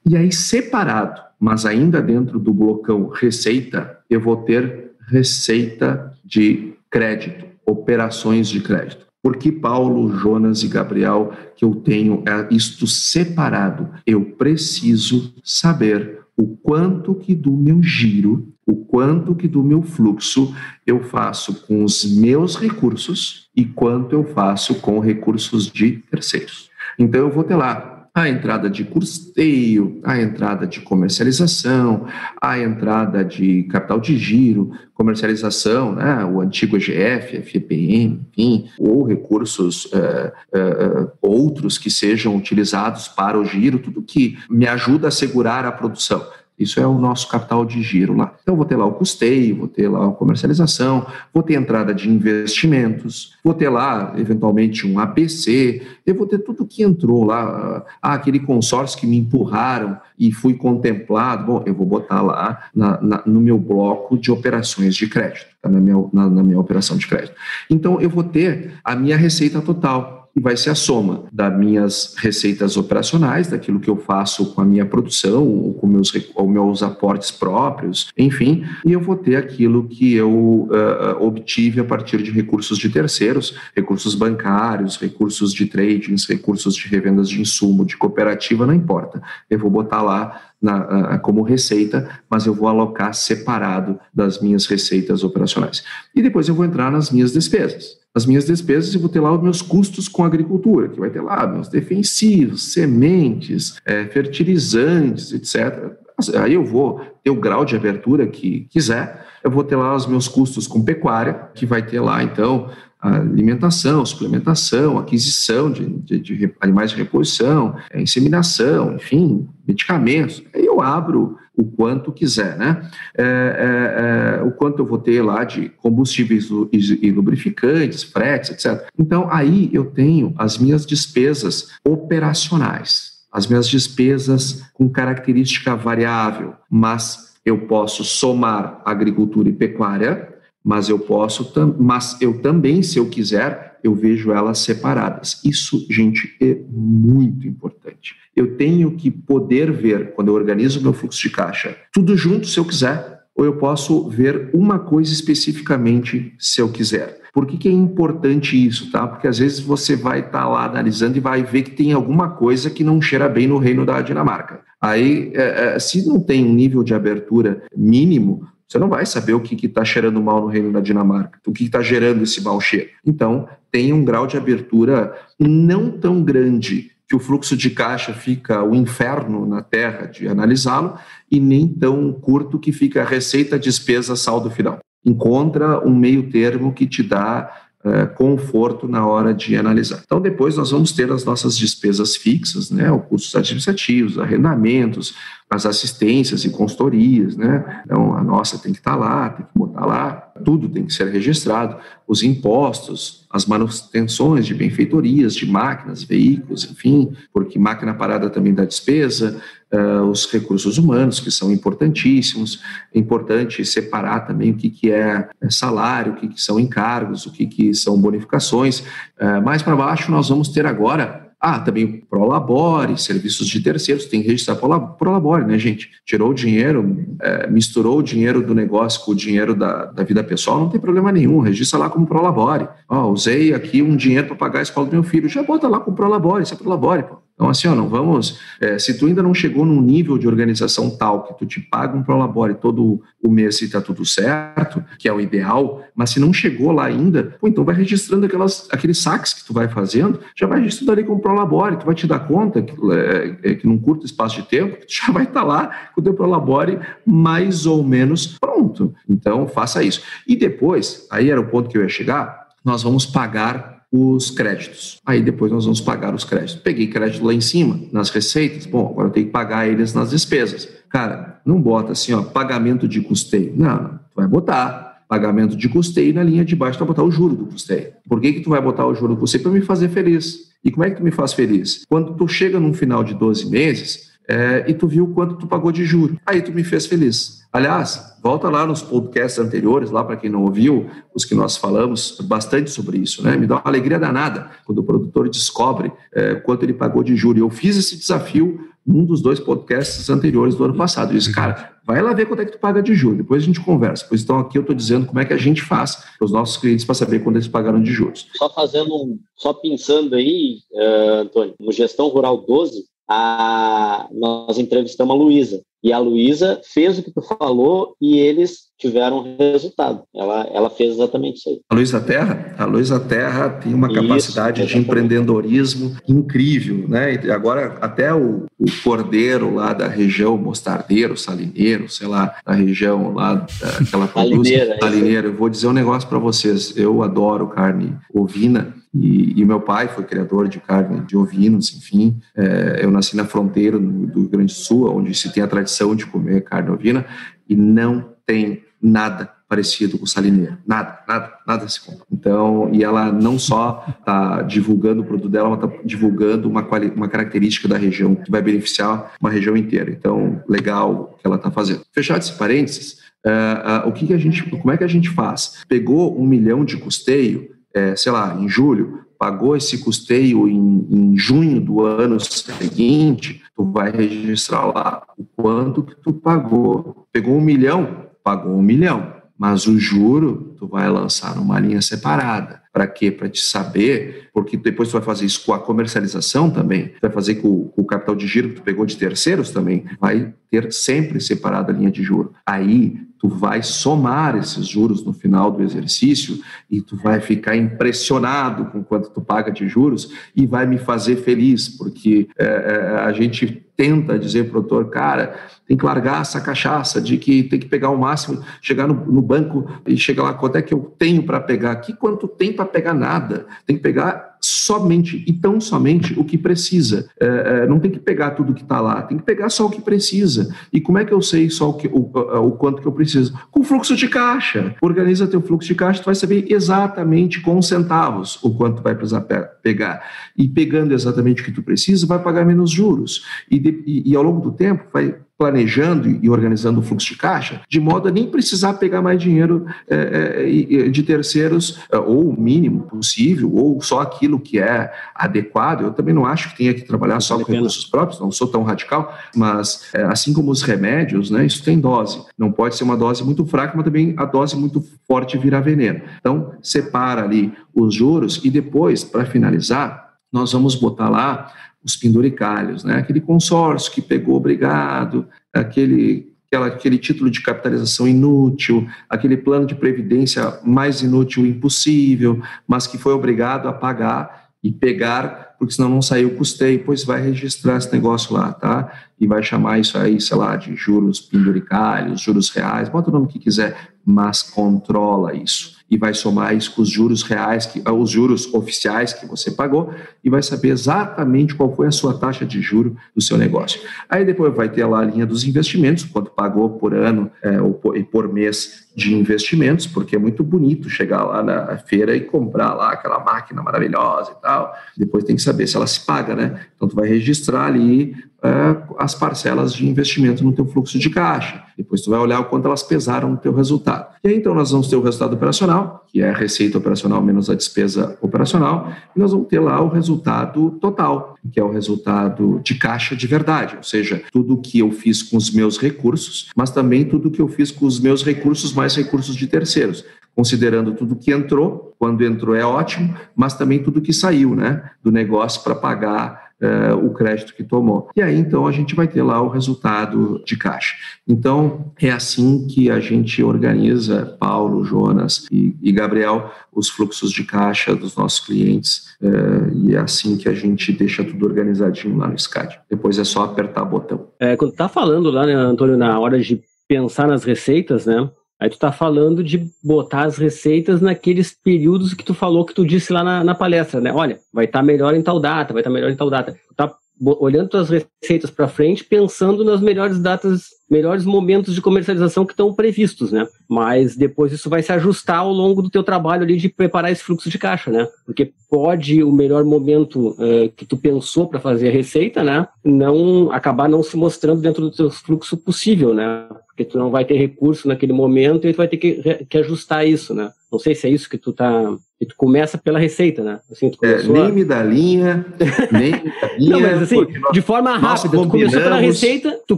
E aí, separado, mas ainda dentro do blocão receita, eu vou ter receita de crédito, operações de crédito. Por que Paulo, Jonas e Gabriel, que eu tenho é isto separado? Eu preciso saber o quanto que do meu giro, o quanto que do meu fluxo eu faço com os meus recursos e quanto eu faço com recursos de terceiros. Então eu vou ter lá a entrada de custeio, a entrada de comercialização, a entrada de capital de giro, comercialização, né, o antigo EGF, FEPM, enfim, ou recursos uh, uh, outros que sejam utilizados para o giro, tudo que me ajuda a segurar a produção. Isso é o nosso capital de giro lá. Então, vou ter lá o custeio, vou ter lá a comercialização, vou ter entrada de investimentos, vou ter lá, eventualmente, um APC, eu vou ter tudo que entrou lá. Ah, aquele consórcio que me empurraram e fui contemplado. Bom, eu vou botar lá na, na, no meu bloco de operações de crédito, tá? na, minha, na, na minha operação de crédito. Então, eu vou ter a minha receita total e vai ser a soma das minhas receitas operacionais, daquilo que eu faço com a minha produção, com meus, com meus aportes próprios, enfim, e eu vou ter aquilo que eu uh, obtive a partir de recursos de terceiros, recursos bancários, recursos de tradings, recursos de revendas de insumo, de cooperativa, não importa. Eu vou botar lá na, como receita, mas eu vou alocar separado das minhas receitas operacionais. E depois eu vou entrar nas minhas despesas as minhas despesas, eu vou ter lá os meus custos com agricultura, que vai ter lá meus defensivos, sementes, é, fertilizantes, etc. Aí eu vou ter o grau de abertura que quiser, eu vou ter lá os meus custos com pecuária, que vai ter lá, então, alimentação, suplementação, aquisição de, de, de animais de reposição, é, inseminação, enfim, medicamentos. Aí eu abro o quanto quiser, né? É, é, é, o quanto eu vou ter lá de combustíveis e lubrificantes, fretes, etc. Então, aí eu tenho as minhas despesas operacionais, as minhas despesas com característica variável, mas eu posso somar agricultura e pecuária mas eu posso, mas eu também, se eu quiser, eu vejo elas separadas. Isso, gente, é muito importante. Eu tenho que poder ver, quando eu organizo meu fluxo de caixa, tudo junto, se eu quiser, ou eu posso ver uma coisa especificamente, se eu quiser. Por que, que é importante isso, tá? Porque às vezes você vai estar tá lá analisando e vai ver que tem alguma coisa que não cheira bem no reino da Dinamarca. Aí, é, é, se não tem um nível de abertura mínimo, você não vai saber o que está cheirando mal no reino da Dinamarca, o que está gerando esse mau cheiro. Então, tem um grau de abertura não tão grande que o fluxo de caixa fica o inferno na terra de analisá-lo, e nem tão curto que fica receita, despesa, saldo final. Encontra um meio termo que te dá é, conforto na hora de analisar. Então, depois nós vamos ter as nossas despesas fixas, né, os custos administrativos, arrendamentos, as assistências e consultorias, né? Então, a nossa tem que estar tá lá, tem que botar lá, tudo tem que ser registrado, os impostos, as manutenções de benfeitorias, de máquinas, veículos, enfim, porque máquina parada também dá despesa, uh, os recursos humanos, que são importantíssimos, é importante separar também o que, que é, é salário, o que, que são encargos, o que, que são bonificações. Uh, mais para baixo, nós vamos ter agora ah, também Prolabore, serviços de terceiros, tem que registrar Prolabore, né, gente? Tirou o dinheiro, é, misturou o dinheiro do negócio com o dinheiro da, da vida pessoal, não tem problema nenhum, registra lá como Prolabore. Ó, usei aqui um dinheiro para pagar a escola do meu filho, já bota lá com Prolabore, isso é Prolabore, pô. Então, assim, ó, não vamos. É, se tu ainda não chegou num nível de organização tal que tu te paga um Prolabore todo o mês e tá tudo certo, que é o ideal, mas se não chegou lá ainda, pô, então vai registrando aquelas, aqueles saques que tu vai fazendo, já vai registrando ali com o Prolabore, tu vai te dar conta que, é, é, que num curto espaço de tempo, tu já vai estar tá lá com o teu Prolabore mais ou menos pronto. Então, faça isso. E depois, aí era o ponto que eu ia chegar, nós vamos pagar os créditos. Aí depois nós vamos pagar os créditos. Peguei crédito lá em cima, nas receitas. Bom, agora eu tenho que pagar eles nas despesas. Cara, não bota assim, ó, pagamento de custeio. Não, tu vai botar pagamento de custeio na linha de baixo, tu vai botar o juro do custeio. Por que que tu vai botar o juro do custeio? Para me fazer feliz. E como é que tu me faz feliz? Quando tu chega num final de 12 meses, é, e tu viu quanto tu pagou de juro. Aí tu me fez feliz. Aliás, volta lá nos podcasts anteriores, lá para quem não ouviu, os que nós falamos bastante sobre isso, né? Me dá uma alegria danada quando o produtor descobre é, quanto ele pagou de juro. Eu fiz esse desafio num dos dois podcasts anteriores do ano passado. Eu disse, cara, vai lá ver quanto é que tu paga de juros, depois a gente conversa. Pois então aqui eu estou dizendo como é que a gente faz para os nossos clientes para saber quando eles pagaram de juros. Só fazendo, só pensando aí, uh, Antônio, no Gestão Rural 12, a, nós entrevistamos a Luísa. E a Luísa fez o que tu falou e eles tiveram resultado. Ela, ela fez exatamente isso aí. A Luísa Terra, a Luísa Terra tem uma capacidade de empreendedorismo incrível, né? E agora até o, o cordeiro lá da região mostardeiro, salineiro, sei lá, da região lá daquela <laughs> salineira, salineira. Eu vou dizer um negócio para vocês. Eu adoro carne ovina. E, e, meu pai foi criador de carne de ovinos, enfim. É, eu nasci na fronteira do, do Rio Grande do Sul, onde se tem a tradição de comer carne ovina, e não tem nada parecido com o salineiro. Nada, nada, nada se compra. Então, e ela não só está divulgando o produto dela, ela está divulgando uma, uma característica da região que vai beneficiar uma região inteira. Então, legal o que ela está fazendo. Fechado esse parênteses, uh, uh, o que, que, a gente, como é que a gente faz? Pegou um milhão de custeio, é, sei lá, em julho, pagou esse custeio em, em, junho do ano seguinte, tu vai registrar lá o quanto que tu pagou. Pegou um milhão, pagou um milhão, mas o juro tu vai lançar numa linha separada. Para quê? Para te saber, porque depois tu vai fazer isso com a comercialização também, tu vai fazer com, com, o capital de giro que tu pegou de terceiros também, vai ter sempre separada a linha de juro. Aí tu vai somar esses juros no final do exercício e tu vai ficar impressionado com quanto tu paga de juros e vai me fazer feliz, porque é, é, a gente tenta dizer para o doutor, cara, tem que largar essa cachaça de que tem que pegar o máximo, chegar no, no banco e chegar lá, quanto é que eu tenho para pegar aqui? Quanto tem para pegar nada? Tem que pegar somente e tão somente o que precisa. É, é, não tem que pegar tudo que está lá, tem que pegar só o que precisa. E como é que eu sei só o, que, o, o quanto que eu preciso? Com fluxo de caixa. Organiza teu fluxo de caixa, tu vai saber exatamente com centavos o quanto vai precisar pegar. E pegando exatamente o que tu precisa, vai pagar menos juros. E, de, e, e ao longo do tempo vai planejando e organizando o fluxo de caixa, de modo a nem precisar pegar mais dinheiro é, é, de terceiros, é, ou o mínimo possível, ou só aquilo que é adequado. Eu também não acho que tenha que trabalhar só com recursos próprios, não sou tão radical, mas assim como os remédios, né, isso tem dose. Não pode ser uma dose muito fraca, mas também a dose muito forte vira veneno. Então, separa ali os juros e depois, para finalizar, nós vamos botar lá os penduricalhos, né? aquele consórcio que pegou obrigado, aquele, aquela, aquele título de capitalização inútil, aquele plano de previdência mais inútil impossível, mas que foi obrigado a pagar e pegar, porque senão não saiu o custeio, pois vai registrar esse negócio lá, tá? E vai chamar isso aí, sei lá, de juros penduricalhos, juros reais, bota o nome que quiser, mas controla isso e vai somar isso com os juros reais, que, os juros oficiais que você pagou e vai saber exatamente qual foi a sua taxa de juro do seu negócio. Aí depois vai ter lá a linha dos investimentos, quanto pagou por ano é, ou por, e por mês de investimentos, porque é muito bonito chegar lá na feira e comprar lá aquela máquina maravilhosa e tal. Depois tem que saber se ela se paga, né? Então tu vai registrar ali uh, as parcelas de investimento no teu fluxo de caixa. Depois tu vai olhar o quanto elas pesaram no teu resultado. E aí então nós vamos ter o resultado operacional, que é a receita operacional menos a despesa operacional, e nós vamos ter lá o resultado total, que é o resultado de caixa de verdade, ou seja, tudo que eu fiz com os meus recursos, mas também tudo que eu fiz com os meus recursos mais recursos de terceiros considerando tudo que entrou, quando entrou é ótimo, mas também tudo que saiu né, do negócio para pagar uh, o crédito que tomou. E aí, então, a gente vai ter lá o resultado de caixa. Então, é assim que a gente organiza, Paulo, Jonas e, e Gabriel, os fluxos de caixa dos nossos clientes, uh, e é assim que a gente deixa tudo organizadinho lá no SCAD. Depois é só apertar o botão. É, quando tá falando lá, né, Antônio, na hora de pensar nas receitas, né? Aí tu tá falando de botar as receitas naqueles períodos que tu falou, que tu disse lá na, na palestra, né? Olha, vai estar tá melhor em tal data, vai estar tá melhor em tal data. Tá olhando tuas receitas para frente, pensando nas melhores datas, melhores momentos de comercialização que estão previstos, né? Mas depois isso vai se ajustar ao longo do teu trabalho ali de preparar esse fluxo de caixa, né? Porque pode o melhor momento uh, que tu pensou para fazer a receita, né? Não acabar não se mostrando dentro do teu fluxo possível, né? Porque tu não vai ter recurso naquele momento e tu vai ter que, que ajustar isso, né? Não sei se é isso que tu tá. Que tu começa pela receita, né? Assim, é, nem a... me dá linha, nem me dá linha. <laughs> Não, mas assim, de forma rápida, tu começou pela receita, tu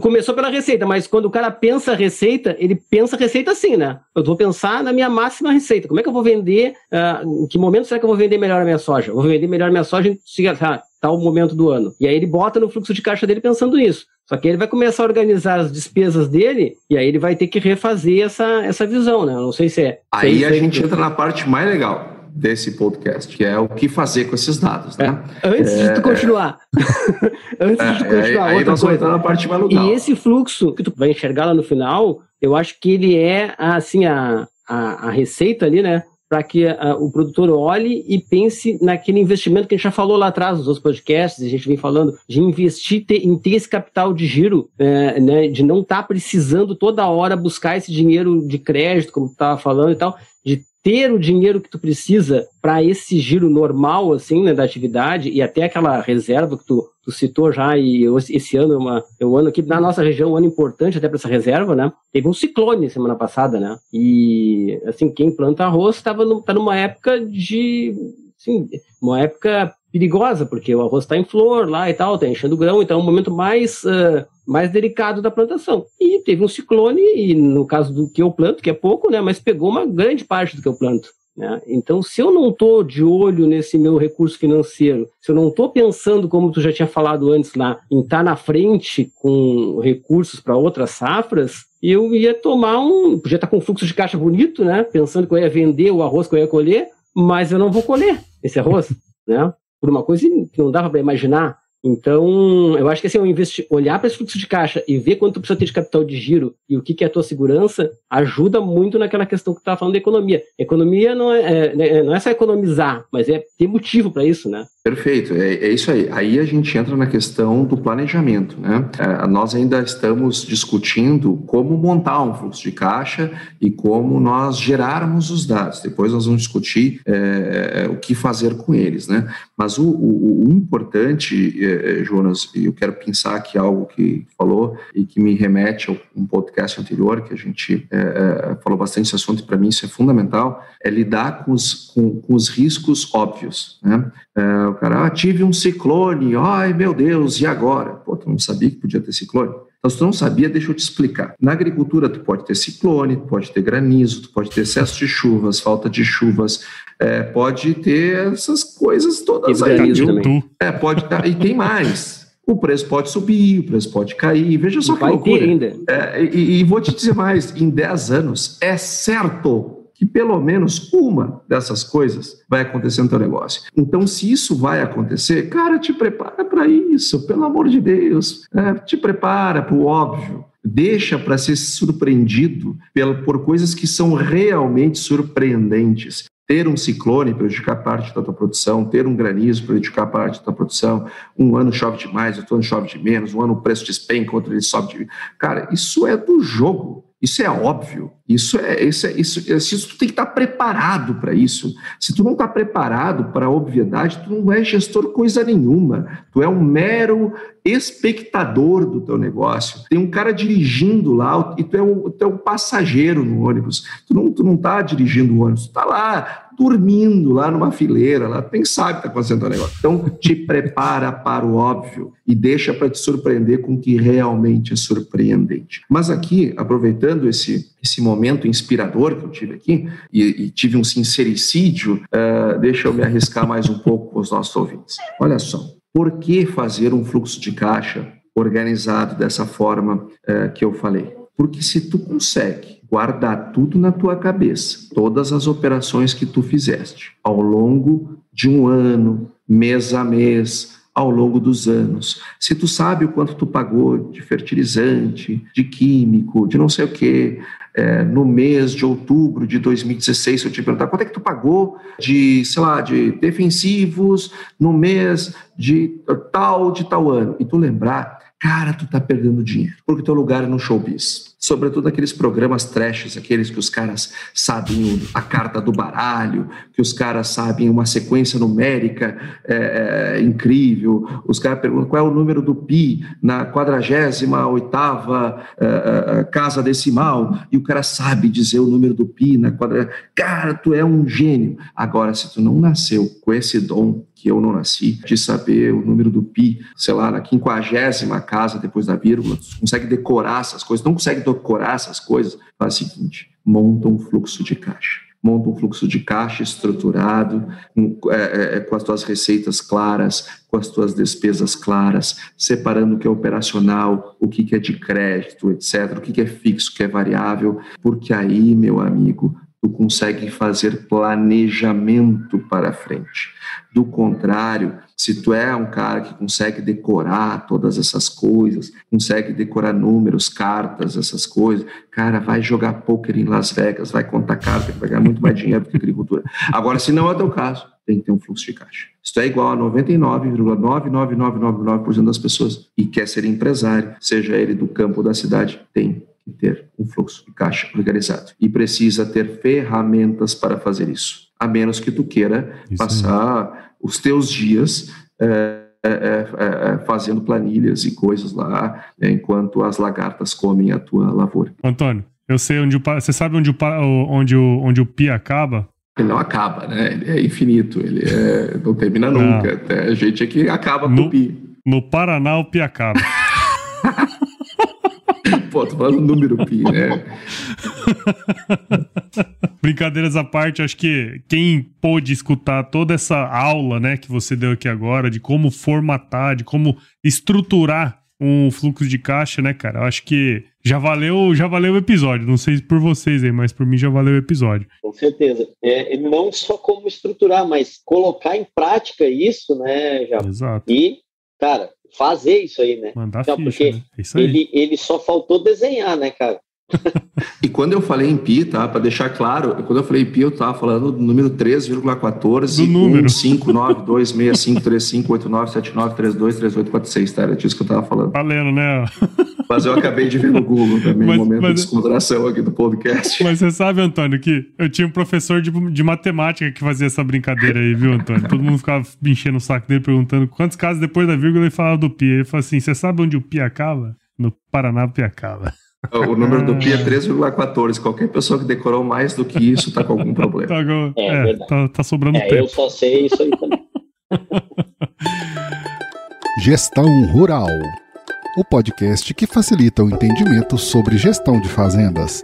começou pela receita, mas quando o cara pensa a receita, ele pensa a receita assim, né? Eu vou pensar na minha máxima receita. Como é que eu vou vender? Uh, em que momento será que eu vou vender melhor a minha soja? Eu vou vender melhor a minha soja em tal momento do ano. E aí ele bota no fluxo de caixa dele pensando nisso. Só que ele vai começar a organizar as despesas dele e aí ele vai ter que refazer essa, essa visão, né? Eu não sei se é. Aí é a gente entra na parte mais legal desse podcast, que é o que fazer com esses dados, né? É. Antes é, de tu continuar. <laughs> Antes de tu é, continuar, aí, outra aí coisa. na parte mais legal. E esse fluxo que tu vai enxergar lá no final, eu acho que ele é, assim, a, a, a receita ali, né? Para que uh, o produtor olhe e pense naquele investimento que a gente já falou lá atrás nos outros podcasts, a gente vem falando de investir ter, em ter esse capital de giro, é, né, de não estar tá precisando toda hora buscar esse dinheiro de crédito, como tu estava falando e tal, ter o dinheiro que tu precisa para esse giro normal, assim, né, da atividade e até aquela reserva que tu, tu citou já, e esse ano é, uma, é um ano aqui, na nossa região, um ano importante até para essa reserva, né? Teve um ciclone semana passada, né? E, assim, quem planta arroz estava tá numa época de, assim, uma época perigosa, porque o arroz está em flor lá e tal, está enchendo grão, então é um momento mais... Uh, mais delicado da plantação. E teve um ciclone, e no caso do que eu planto, que é pouco, né, mas pegou uma grande parte do que eu planto. Né? Então, se eu não estou de olho nesse meu recurso financeiro, se eu não estou pensando, como tu já tinha falado antes lá, em estar tá na frente com recursos para outras safras, eu ia tomar um. Podia estar tá com um fluxo de caixa bonito, né? Pensando que eu ia vender o arroz que eu ia colher, mas eu não vou colher esse arroz, <laughs> né? Por uma coisa que não dava para imaginar. Então, eu acho que assim, olhar para esse fluxo de caixa e ver quanto precisa ter de capital de giro e o que, que é a tua segurança ajuda muito naquela questão que tu estava falando da economia. Economia não é, é, né, não é só economizar, mas é ter motivo para isso, né? Perfeito, é, é, isso aí. Aí a gente entra na questão do planejamento, né? É, nós ainda estamos discutindo como montar um fluxo de caixa e como nós gerarmos os dados. Depois nós vamos discutir é, é o que fazer com eles, né? Mas o, o, o importante, é, Jonas, e eu quero pensar aqui algo que falou e que me remete a um podcast anterior que a gente falou bastante esse assunto e para mim isso é fundamental, é lidar com os, com, com os riscos óbvios, né? É, o cara, ah, tive um ciclone, ai meu Deus, e agora? Pô, tu não sabia que podia ter ciclone? Então, se tu não sabia, deixa eu te explicar. Na agricultura, tu pode ter ciclone, tu pode ter granizo, tu pode ter excesso de chuvas, falta de chuvas, é, pode ter essas coisas todas aí. Viu? É, pode e tem mais. O preço pode subir, o preço pode cair. Veja só e que loucura. Ainda. É, e, e vou te dizer mais: em 10 anos, é certo que pelo menos uma dessas coisas vai acontecer no teu negócio. Então, se isso vai acontecer, cara, te prepara para isso, pelo amor de Deus. É, te prepara para o óbvio. Deixa para ser surpreendido por coisas que são realmente surpreendentes ter um ciclone prejudicar parte da tua produção, ter um granizo prejudicar parte da tua produção, um ano chove demais, outro ano chove de menos, um ano o preço despenca, outro ele sobe de... Cara, isso é do jogo. Isso é óbvio. Isso é isso, é, isso, isso tu tem que estar preparado para isso. Se tu não está preparado para a obviedade, tu não é gestor coisa nenhuma. Tu é um mero espectador do teu negócio. Tem um cara dirigindo lá e tu é um, tu é um passageiro no ônibus. Tu não tu não está dirigindo o ônibus, tu está lá dormindo lá numa fileira, lá, quem sabe está acontecendo o negócio. Então, te <laughs> prepara para o óbvio e deixa para te surpreender com o que realmente é surpreendente. Mas aqui, aproveitando esse, esse momento inspirador que eu tive aqui, e, e tive um sincericídio, uh, deixa eu me arriscar mais um pouco com os nossos ouvintes. Olha só, por que fazer um fluxo de caixa organizado dessa forma uh, que eu falei? Porque se tu consegue guardar tudo na tua cabeça, todas as operações que tu fizeste ao longo de um ano, mês a mês, ao longo dos anos. Se tu sabe o quanto tu pagou de fertilizante, de químico, de não sei o quê, é, no mês de outubro de 2016, se eu te perguntar quanto é que tu pagou de, sei lá, de defensivos no mês de tal, de tal ano, e tu lembrar, cara, tu tá perdendo dinheiro, porque teu lugar é no showbiz. Sobretudo aqueles programas trashes, aqueles que os caras sabem a carta do baralho, que os caras sabem uma sequência numérica é, é, incrível, os caras perguntam qual é o número do pi na 48 oitava é, é, casa decimal, e o cara sabe dizer o número do pi na quadra... Cara, tu é um gênio. Agora, se tu não nasceu com esse dom que eu não nasci, de saber o número do pi, sei lá, na quinquagésima casa depois da vírgula, consegue decorar essas coisas, não consegue decorar essas coisas, faz o seguinte, monta um fluxo de caixa monta um fluxo de caixa estruturado, um, é, é, é, com as tuas receitas claras, com as tuas despesas claras, separando o que é operacional, o que, que é de crédito, etc., o que, que é fixo, o que é variável, porque aí, meu amigo, tu consegue fazer planejamento para frente. Do contrário, se tu é um cara que consegue decorar todas essas coisas, consegue decorar números, cartas, essas coisas, cara, vai jogar poker em Las Vegas, vai contar carta, vai ganhar muito mais dinheiro do que agricultura. Agora, se não é teu caso, tem que ter um fluxo de caixa. Tu é igual a 99,99999% das pessoas e quer ser empresário, seja ele do campo ou da cidade, tem que ter um fluxo de caixa organizado e precisa ter ferramentas para fazer isso, a menos que tu queira isso passar os teus dias é, é, é, fazendo planilhas e coisas lá enquanto as lagartas comem a tua lavoura. Antônio, eu sei onde o você sabe onde o onde o onde o pi acaba? Ele não acaba, né? Ele é infinito, ele é, não termina nunca. Até a gente é que acaba no, com o pi. No Paraná o pi acaba. <laughs> Pô, tô falando número pi, né? <laughs> Brincadeiras à parte, acho que quem pôde escutar toda essa aula, né, que você deu aqui agora, de como formatar, de como estruturar um fluxo de caixa, né, cara? Eu acho que já valeu, já valeu o episódio. Não sei por vocês aí, mas por mim já valeu o episódio. Com certeza. É, não só como estruturar, mas colocar em prática isso, né, já. Exato. E, cara, fazer isso aí, né? Mandar então, ficha, porque né? Aí. Ele, ele só faltou desenhar, né, cara? <laughs> e quando eu falei em pi, tá? Para deixar claro, quando eu falei em pi, eu estava falando do número 3,14 159265358979323823846, tá? Era disso que eu estava falando. Valendo, né? Mas eu acabei de ver no Google também, mas, momento mas, de descontração aqui do podcast. <laughs> Mas você sabe, Antônio, que eu tinha um professor de, de matemática que fazia essa brincadeira aí, viu, Antônio? Todo mundo ficava enchendo o saco dele perguntando quantos casos depois da vírgula ele falava do pi. Ele falou assim: você sabe onde o pi acaba? No Paraná, o pi acaba. O número do pi é 3,14. Qualquer pessoa que decorou mais do que isso está com algum problema. Tá, é, é tá, tá, sobrando é, tempo. Eu só sei isso aí também. <laughs> Gestão Rural o podcast que facilita o entendimento sobre gestão de fazendas.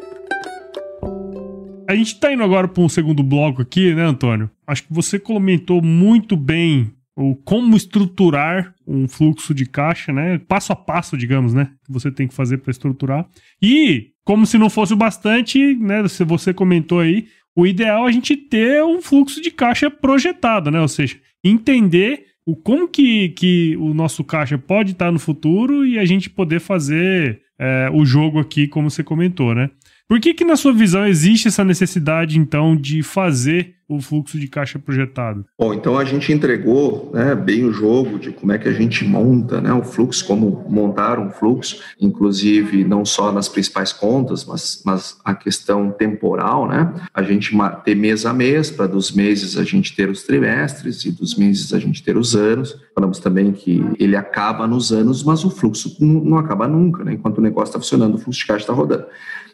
A gente está indo agora para um segundo bloco aqui, né, Antônio? Acho que você comentou muito bem o como estruturar um fluxo de caixa, né? Passo a passo, digamos, né? Que você tem que fazer para estruturar. E, como se não fosse o bastante, né? Se você comentou aí, o ideal é a gente ter um fluxo de caixa projetado, né? Ou seja, entender o como que, que o nosso caixa pode estar no futuro e a gente poder fazer é, o jogo aqui, como você comentou, né? Por que, que, na sua visão, existe essa necessidade, então, de fazer o fluxo de caixa projetado? Bom, então a gente entregou né, bem o jogo de como é que a gente monta né, o fluxo, como montar um fluxo, inclusive não só nas principais contas, mas, mas a questão temporal, né? A gente ter mês a mês, para dos meses a gente ter os trimestres e dos meses a gente ter os anos. Falamos também que ele acaba nos anos, mas o fluxo não, acaba nunca, né? Enquanto o negócio está funcionando, o fluxo de caixa está rodando.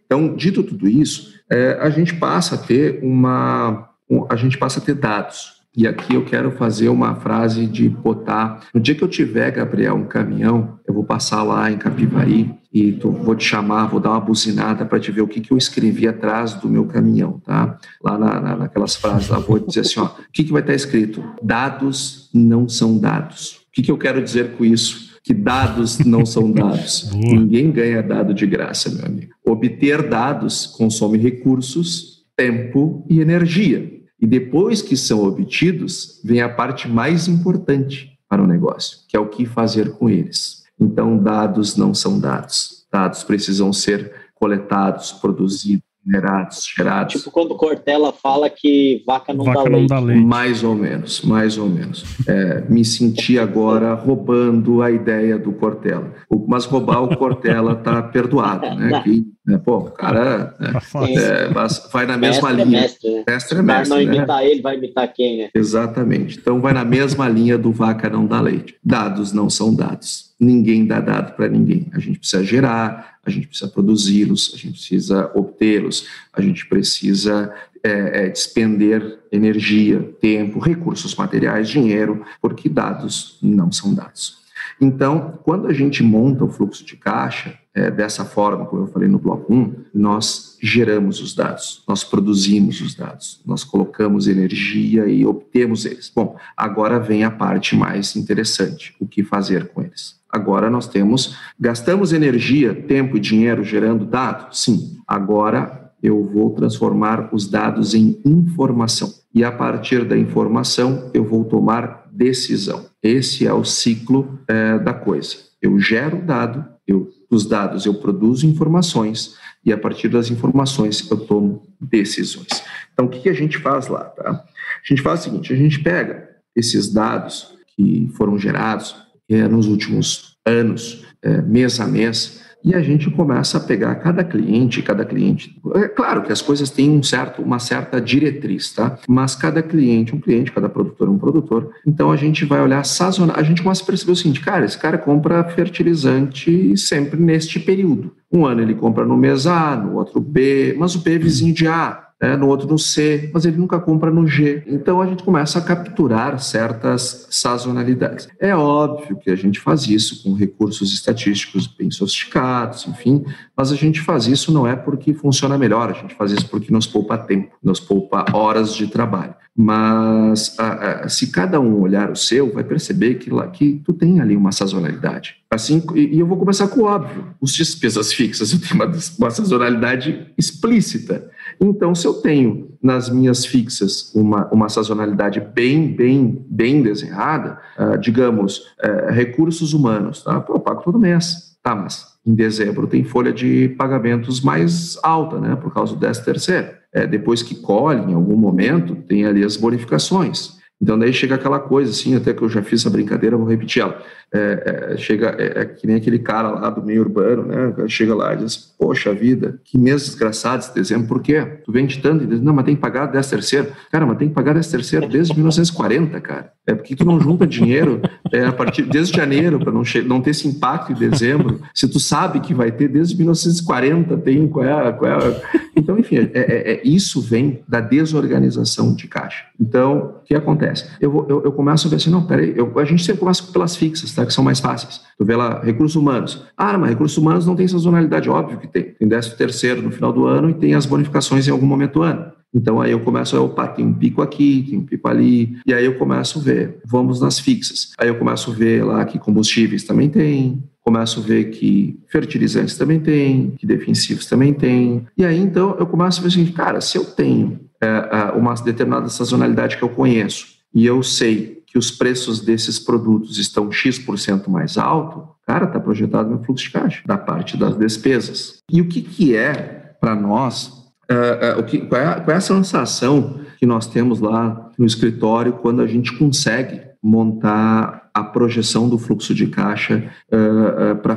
Então, dito tudo isso, é, a gente passa a ter uma, a gente passa a ter dados. E aqui eu quero fazer uma frase de botar. No dia que eu tiver, Gabriel, um caminhão, eu vou passar lá em Capivari e tô, vou te chamar, vou dar uma buzinada para te ver o que, que eu escrevi atrás do meu caminhão, tá? Lá na, na, naquelas frases lá, vou dizer assim, ó, o que, que vai estar escrito? Dados não são dados. O que, que eu quero dizer com isso? Que dados não são <laughs> dados. Ninguém ganha dado de graça, meu amigo. Obter dados consome recursos, tempo e energia. E depois que são obtidos, vem a parte mais importante para o negócio, que é o que fazer com eles. Então, dados não são dados. Dados precisam ser coletados, produzidos, generados, gerados. Tipo quando Cortella fala que vaca não, vaca dá, não leite. dá, leite. Mais ou menos, mais ou menos. É, me senti agora roubando a ideia do Cortella. Mas roubar o Cortella tá <laughs> perdoado, né? Que, né, pô, o cara né, tá é, vai na mesma mestre linha. É mestre, né? mestre é mestre. não imitar né? ele, vai imitar quem, né? Exatamente. Então vai na mesma linha do vaca não dá leite. Dados não são dados. Ninguém dá dado para ninguém. A gente precisa gerar, a gente precisa produzi-los, a gente precisa obtê-los, a gente precisa é, é, despender energia, tempo, recursos materiais, dinheiro, porque dados não são dados. Então, quando a gente monta o fluxo de caixa, é, dessa forma, como eu falei no bloco 1, nós geramos os dados, nós produzimos os dados, nós colocamos energia e obtemos eles. Bom, agora vem a parte mais interessante: o que fazer com eles. Agora nós temos, gastamos energia, tempo e dinheiro gerando dados? Sim. Agora eu vou transformar os dados em informação. E a partir da informação eu vou tomar decisão. Esse é o ciclo é, da coisa. Eu gero dado, eu, dos dados eu produzo informações e a partir das informações eu tomo decisões. Então o que, que a gente faz lá? Tá? A gente faz o seguinte: a gente pega esses dados que foram gerados nos últimos anos, é, mês a mês, e a gente começa a pegar cada cliente, cada cliente. É claro que as coisas têm um certo, uma certa diretriz, tá? Mas cada cliente, um cliente, cada produtor, um produtor. Então a gente vai olhar sazonal. A gente começa a perceber o seguinte, cara, esse cara compra fertilizante sempre neste período. Um ano ele compra no mês A, no outro B, mas o B é vizinho de A né, no outro no C, mas ele nunca compra no G. Então a gente começa a capturar certas sazonalidades. É óbvio que a gente faz isso com recursos estatísticos bem sofisticados, enfim, mas a gente faz isso não é porque funciona melhor, a gente faz isso porque nos poupa tempo, nos poupa horas de trabalho. Mas a, a, se cada um olhar o seu, vai perceber que, lá, que tu tem ali uma sazonalidade. Assim, e, e eu vou começar com o óbvio: os despesas fixas, eu tenho uma, uma sazonalidade explícita. Então, se eu tenho nas minhas fixas uma, uma sazonalidade bem, bem, bem desenhada, uh, digamos, uh, recursos humanos, tá? Pô, eu pago todo mês. Tá, mas em dezembro tem folha de pagamentos mais alta, né? Por causa do 13 terceiro. É, depois que colhe, em algum momento, tem ali as bonificações. Então daí chega aquela coisa assim, até que eu já fiz essa brincadeira, vou repetir ela. É, é, chega, é, é, que nem aquele cara lá do meio urbano, né? Chega lá e diz, poxa vida, que mês desgraçado esse dezembro, por quê? Tu vende tanto e diz, não, mas tem que pagar 10 terceiro. Cara, mas tem que pagar 10 terceiro desde 1940, cara. É porque tu não junta dinheiro é, a partir desde janeiro para não, não ter esse impacto em dezembro. Se tu sabe que vai ter desde 1940, tem qual é, qual é Então, enfim, é, é, é, isso vem da desorganização de caixa. Então, o que acontece? Eu, eu, eu começo a ver assim, não, peraí, eu, a gente sempre começa pelas fixas, tá? Que são mais fáceis. Tu vê lá, recursos humanos. Ah, mas recursos humanos não tem sazonalidade, óbvio que tem. Tem décimo terceiro no final do ano e tem as bonificações em algum momento do ano. Então aí eu começo a, opa, tem um pico aqui, tem um pico ali, e aí eu começo a ver, vamos nas fixas. Aí eu começo a ver lá que combustíveis também tem, começo a ver que fertilizantes também tem, que defensivos também tem. E aí então eu começo a ver assim, cara, se eu tenho é, uma determinada sazonalidade que eu conheço e eu sei que os preços desses produtos estão X% mais alto, cara, está projetado no fluxo de caixa, da parte das despesas. E o que, que é, para nós, Uh, uh, o que, qual, é, qual, é, a sensação que nós temos lá no escritório quando a gente consegue montar a projeção do fluxo de caixa uh, pra,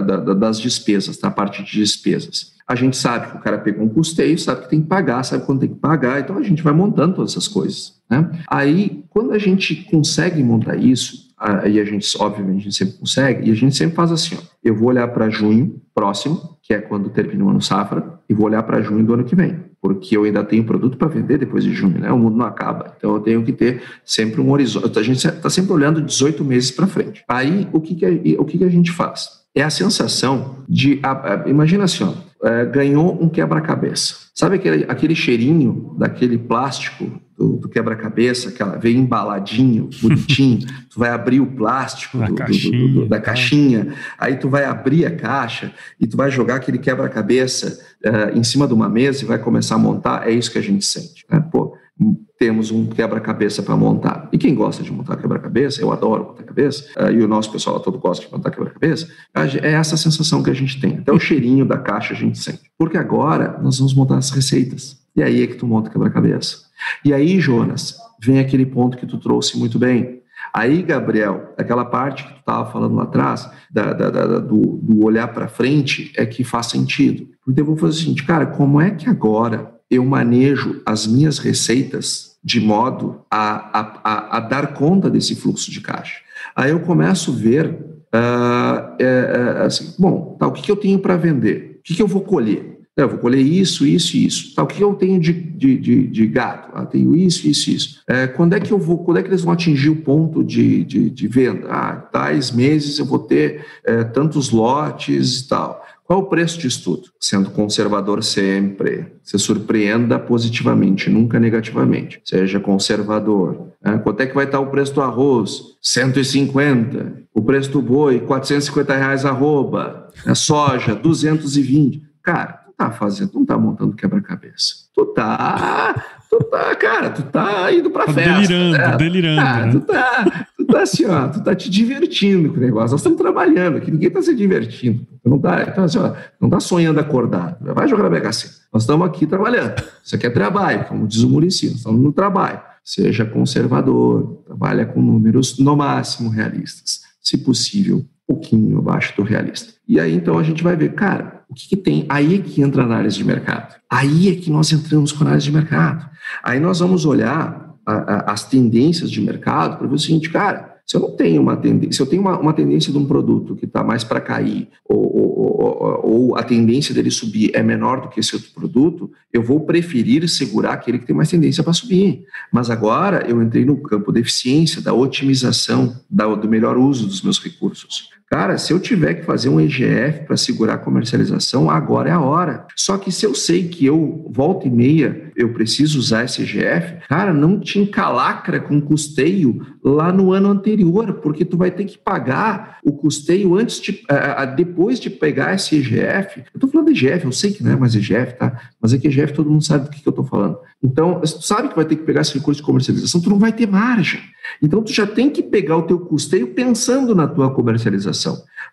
da, das despesas, da parte de despesas? A gente sabe que o cara pegou um custeio, sabe que tem que pagar, sabe quando tem que pagar, então a gente vai montando todas essas coisas. Né? Aí, quando a gente consegue montar isso, e a gente, obviamente, a gente sempre consegue, e a gente sempre faz assim: ó, eu vou olhar para junho próximo, que é quando termina o ano safra, e vou olhar para junho do ano que vem, porque eu ainda tenho produto para vender depois de junho, né? O mundo não acaba, então eu tenho que ter sempre um horizonte. A gente está sempre olhando 18 meses para frente. Aí, o que, que, a, o que, que a gente faz? É a sensação de. A, a, imagina assim, ó, é, ganhou um quebra-cabeça. Sabe aquele, aquele cheirinho daquele plástico do, do quebra-cabeça, que ela veio embaladinho, <laughs> bonitinho, tu vai abrir o plástico do, caixinha, do, da tá. caixinha, aí tu vai abrir a caixa e tu vai jogar aquele quebra-cabeça uh, em cima de uma mesa e vai começar a montar, é isso que a gente sente. Né? Pô, temos um quebra-cabeça para montar. E quem gosta de montar quebra-cabeça, eu adoro montar cabeça, uh, e o nosso pessoal todo gosta de montar quebra-cabeça, é essa sensação que a gente tem. Até o cheirinho da caixa a gente sente. Porque agora nós vamos montar as receitas. E aí é que tu monta quebra-cabeça. E aí, Jonas, vem aquele ponto que tu trouxe muito bem. Aí, Gabriel, aquela parte que tu estava falando lá atrás, da, da, da, do, do, olhar para frente, é que faz sentido. Então, eu vou fazer o seguinte, cara, como é que agora eu manejo as minhas receitas de modo a, a, a, dar conta desse fluxo de caixa? Aí eu começo a ver, uh, é, é, assim, bom, tá, o que, que eu tenho para vender? O que, que eu vou colher? Eu vou colher isso, isso e isso. Tá, o que eu tenho de, de, de, de gato? Ah, tenho isso, isso, isso. É, quando é que eu vou, quando é que eles vão atingir o ponto de, de, de venda? Ah, tais meses eu vou ter é, tantos lotes e tal. Qual o preço disso tudo? Sendo conservador sempre. Se surpreenda positivamente, nunca negativamente. Seja conservador. Né? Quanto é que vai estar o preço do arroz? 150. O preço do boi, 450 reais arroba. A soja, 220. Cara, tu tá fazendo, não tá montando quebra-cabeça. Tu tá tu tá, cara, tu tá indo pra tá festa. Delirando, né? delirando. Ah, né? tu, tá, tu tá assim, ó, tu tá te divertindo com o negócio. Nós estamos trabalhando aqui, ninguém tá se divertindo. Não tá, então, assim, não tá sonhando acordado. Vai jogar na BHC. Nós estamos aqui trabalhando. Isso aqui é trabalho, como diz o Murici, nós estamos no trabalho. Seja conservador, trabalha com números no máximo realistas. Se possível, um pouquinho abaixo do realista. E aí, então, a gente vai ver, cara, o que, que tem? Aí é que entra a análise de mercado. Aí é que nós entramos com a análise de mercado. Aí nós vamos olhar a, a, as tendências de mercado para ver o seguinte, cara, se eu não tenho uma tendência, se eu tenho uma, uma tendência de um produto que está mais para cair, ou, ou, ou, ou, a tendência dele subir é menor do que esse outro produto, eu vou preferir segurar aquele que tem mais tendência para subir. Mas agora eu entrei no campo da eficiência, da otimização, da, do melhor uso dos meus recursos. Cara, se eu tiver que fazer um EGF para segurar a comercialização, agora é a hora. Só que se eu sei que eu, volta e meia, eu preciso usar esse EGF, cara, não te encalacra com custeio lá no ano anterior, porque tu vai ter que pagar o custeio antes de, depois de pegar esse EGF. Eu estou falando EGF, eu sei que não é mais EGF, tá? Mas é que EGF todo mundo sabe do que, que eu estou falando. Então, tu sabe que vai ter que pegar esse recurso de comercialização, tu não vai ter margem. Então, tu já tem que pegar o teu custeio pensando na tua comercialização.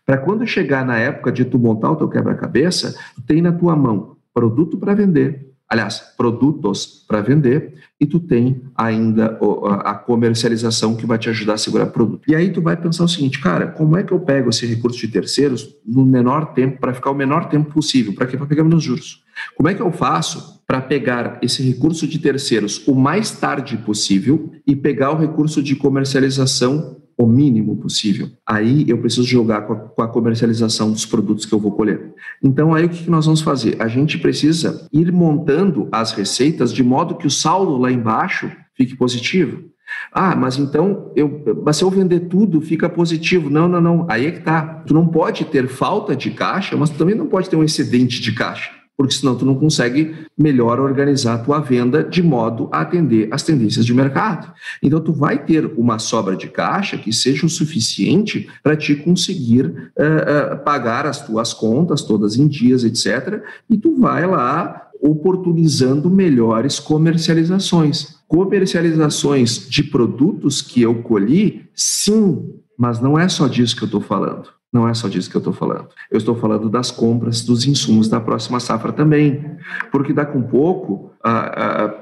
Para quando chegar na época de tu montar o teu quebra-cabeça, tu tem na tua mão produto para vender, aliás, produtos para vender, e tu tem ainda a comercialização que vai te ajudar a segurar produto. E aí tu vai pensar o seguinte, cara, como é que eu pego esse recurso de terceiros no menor tempo, para ficar o menor tempo possível? Para quê? Para pegar menos juros. Como é que eu faço para pegar esse recurso de terceiros o mais tarde possível e pegar o recurso de comercialização o mínimo possível. Aí eu preciso jogar com a, com a, comercialização dos produtos que eu vou colher. Então, aí o que nós vamos fazer? A gente precisa ir montando as receitas de modo que o saldo lá embaixo fique positivo. Ah, mas então, eu, mas se eu vender tudo, fica positivo. Não, não, não. Aí é que tá. Tu não pode ter falta de caixa, mas tu também não pode ter um excedente de caixa porque senão tu não consegue melhor organizar a tua venda de modo a atender as tendências de mercado. Então tu vai ter uma sobra de caixa que seja o suficiente para te conseguir uh, uh, pagar as tuas contas todas em dias, etc. E tu vai lá oportunizando melhores comercializações. Comercializações de produtos que eu colhi, sim, mas não é só disso que eu estou falando. Não é só disso que eu estou falando. Eu estou falando das compras dos insumos da próxima safra também. Porque daqui um pouco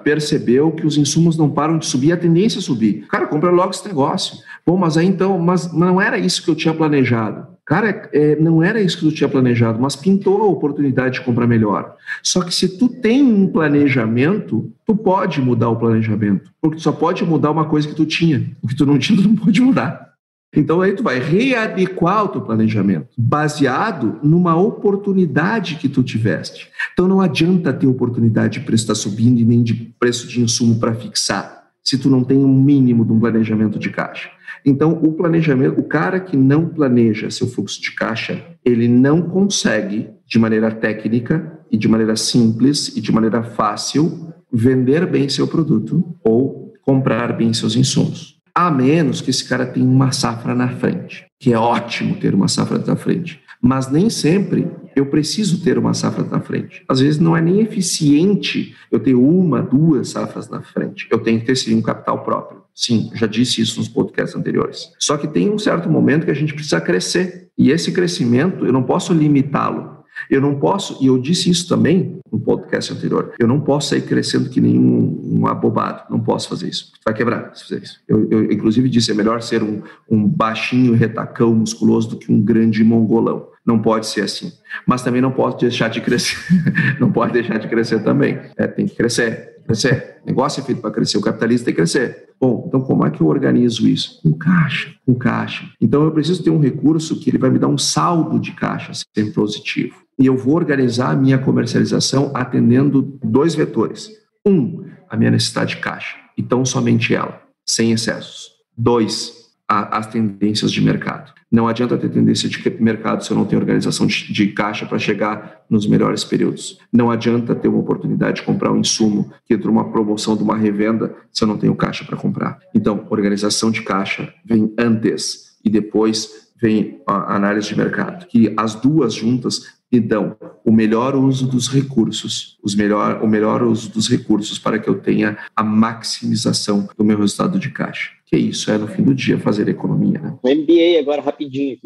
percebeu que os insumos não param de subir, a tendência é subir. Cara, compra logo esse negócio. Bom, mas aí então, mas não era isso que eu tinha planejado. Cara, é, não era isso que tu tinha planejado, mas pintou a oportunidade de comprar melhor. Só que se tu tem um planejamento, tu pode mudar o planejamento. Porque tu só pode mudar uma coisa que tu tinha. O que tu não tinha, tu não pode mudar. Então aí tu vai readequar o teu planejamento, baseado numa oportunidade que tu tiveste. Então não adianta ter oportunidade de preço estar subindo e nem de preço de insumo para fixar, se tu não tem um mínimo de um planejamento de caixa. Então o planejamento, o cara que não planeja seu fluxo de caixa, ele não consegue de maneira técnica e de maneira simples e de maneira fácil vender bem seu produto ou comprar bem seus insumos a menos que esse cara tenha uma safra na frente, que é ótimo ter uma safra na frente. Mas nem sempre eu preciso ter uma safra na frente. Às vezes não é nem eficiente eu ter uma, duas safras na frente. Eu tenho que ter sim um capital próprio. Sim, já disse isso nos podcasts anteriores. Só que tem um certo momento que a gente precisa crescer. E esse crescimento eu não posso limitá-lo. Eu não posso, e eu disse isso também no podcast anterior, eu não posso sair crescendo que nem um, abobado, não posso fazer isso. Vai quebrar se fizer isso. Eu, eu, inclusive, disse: é melhor ser um, um baixinho retacão musculoso do que um grande mongolão. Não pode ser assim. Mas também não pode deixar de crescer. <laughs> não pode deixar de crescer também. É, tem que crescer. Crescer. O negócio é feito para crescer. O capitalista tem que crescer. Bom, então como é que eu organizo isso? Com caixa, com caixa. Então eu preciso ter um recurso que ele vai me dar um saldo de caixa sempre positivo e eu vou organizar a minha comercialização atendendo dois vetores. Um, a minha necessidade de caixa, então somente ela, sem excessos. Dois, as tendências de mercado. Não adianta ter tendência de mercado se eu não tenho organização de, de caixa para chegar nos melhores períodos. Não adianta ter uma oportunidade de comprar um insumo que entra uma promoção de uma revenda se eu não tenho caixa para comprar. Então, organização de caixa vem antes e depois vem a análise de mercado, que as duas juntas me dão o melhor uso dos recursos, os melhor, o melhor uso dos recursos para que eu tenha a maximização do meu resultado de caixa. Que isso é, no fim do dia, fazer economia. Né? Um MBA agora, rapidinho.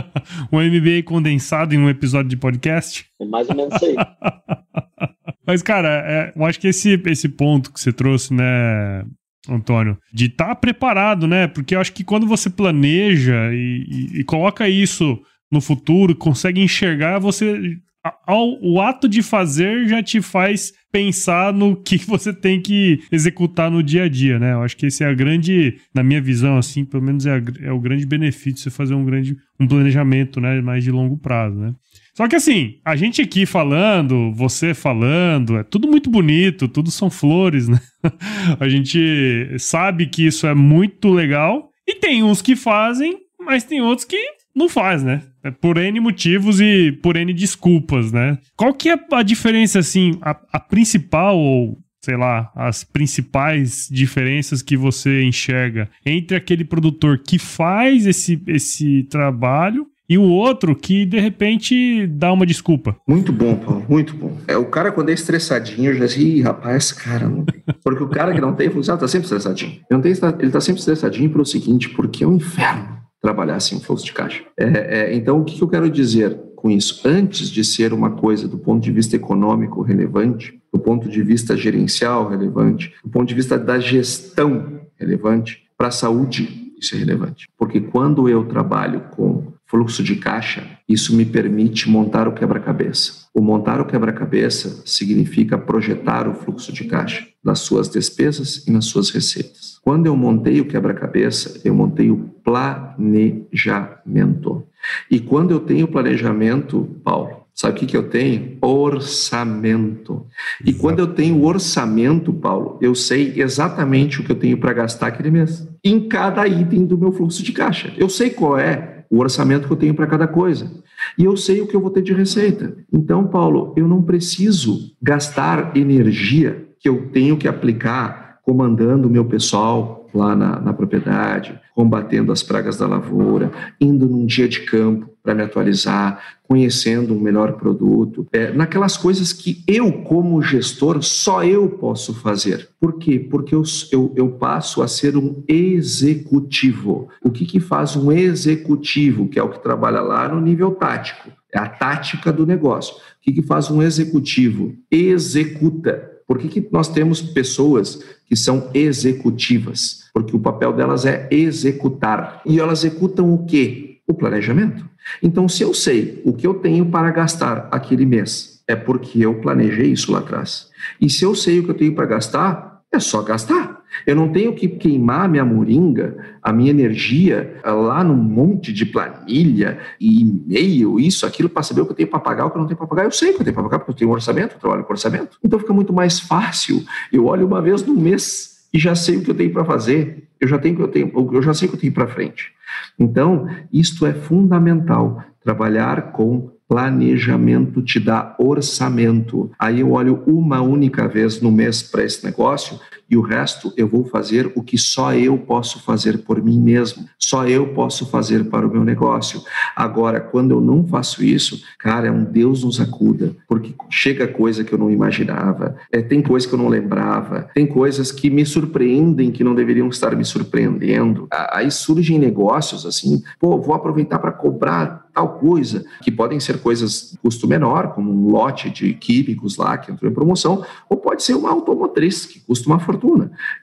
<laughs> um MBA condensado em um episódio de podcast? É mais ou menos isso aí. <laughs> Mas, cara, é, eu acho que esse, esse ponto que você trouxe, né, Antônio, de estar tá preparado, né? Porque eu acho que quando você planeja e, e, e coloca isso no futuro, consegue enxergar, você. Ao, o ato de fazer já te faz pensar no <laughs> que você tem que executar no dia a dia, né? Eu acho que esse é a grande, na minha visão, assim, pelo menos é, a, é o grande benefício você fazer um grande um planejamento, né, mais de longo prazo, né? Só que assim, a gente aqui falando, você falando, é tudo muito bonito, tudo são flores, <laughs> né? a gente sabe que isso é muito legal e tem uns que fazem, mas tem outros que não faz, né? É por N motivos e por N desculpas, né? Qual que é a diferença, assim, a, a principal ou sei lá, as principais diferenças que você enxerga entre aquele produtor que faz esse, esse trabalho e o outro que de repente dá uma desculpa. Muito bom, Paulo, muito bom. É o cara quando é estressadinho, eu já sei, rapaz, cara, não. Porque o cara que não tem <laughs> função tá sempre estressadinho. Ele, não tem, ele tá sempre estressadinho pelo seguinte, porque é um inferno trabalhar assim, fluxo de caixa. É, é, então, o que eu quero dizer com isso? Antes de ser uma coisa do ponto de vista econômico relevante, do ponto de vista gerencial relevante, do ponto de vista da gestão relevante, para a saúde isso é relevante. Porque quando eu trabalho com fluxo de caixa, isso me permite montar o quebra-cabeça. O montar o quebra-cabeça significa projetar o fluxo de caixa nas suas despesas e nas suas receitas. Quando eu montei o quebra-cabeça, eu montei o planejamento. E quando eu tenho planejamento, Paulo, sabe o que, que eu tenho? Orçamento. E quando eu tenho orçamento, Paulo, eu sei exatamente o que eu tenho para gastar aquele mês. Em cada item do meu fluxo de caixa. Eu sei qual é o orçamento que eu tenho para cada coisa. E eu sei o que eu vou ter de receita. Então, Paulo, eu não preciso gastar energia que eu tenho que aplicar comandando o meu pessoal lá na, na propriedade, combatendo as pragas da lavoura, indo num dia de campo para me atualizar, conhecendo um melhor produto, é, naquelas coisas que eu, como gestor, só eu posso fazer. Por quê? Porque eu, eu, eu passo a ser um executivo. O que, que faz um executivo, que é o que trabalha lá no nível tático? É a tática do negócio. O que, que faz um executivo? Executa. Por que, que nós temos pessoas que são executivas? Porque o papel delas é executar. E elas executam o quê? O planejamento. Então, se eu sei o que eu tenho para gastar aquele mês, é porque eu planejei isso lá atrás. E se eu sei o que eu tenho para gastar, é só gastar. Eu não tenho que queimar minha moringa, a minha energia lá num monte de planilha e e-mail, isso, aquilo, para saber o que eu tenho para pagar, o que eu não tenho para pagar. Eu sei o que eu tenho para pagar, porque eu tenho um orçamento, eu trabalho com orçamento. Então fica muito mais fácil. Eu olho uma vez no mês e já sei o que eu tenho para fazer. Eu já tenho o que eu tenho, eu já sei o que eu tenho para frente. Então, isto é fundamental, trabalhar com planejamento te dá orçamento. Aí eu olho uma única vez no mês para esse negócio e o resto eu vou fazer o que só eu posso fazer por mim mesmo, só eu posso fazer para o meu negócio. Agora, quando eu não faço isso, cara, é um Deus nos acuda, porque chega coisa que eu não imaginava, é, tem coisa que eu não lembrava, tem coisas que me surpreendem que não deveriam estar me surpreendendo. Aí surgem negócios assim, pô, vou aproveitar para cobrar tal coisa, que podem ser coisas de custo menor, como um lote de químicos lá que entrou em promoção, ou pode ser uma automotriz que custa uma fortuna.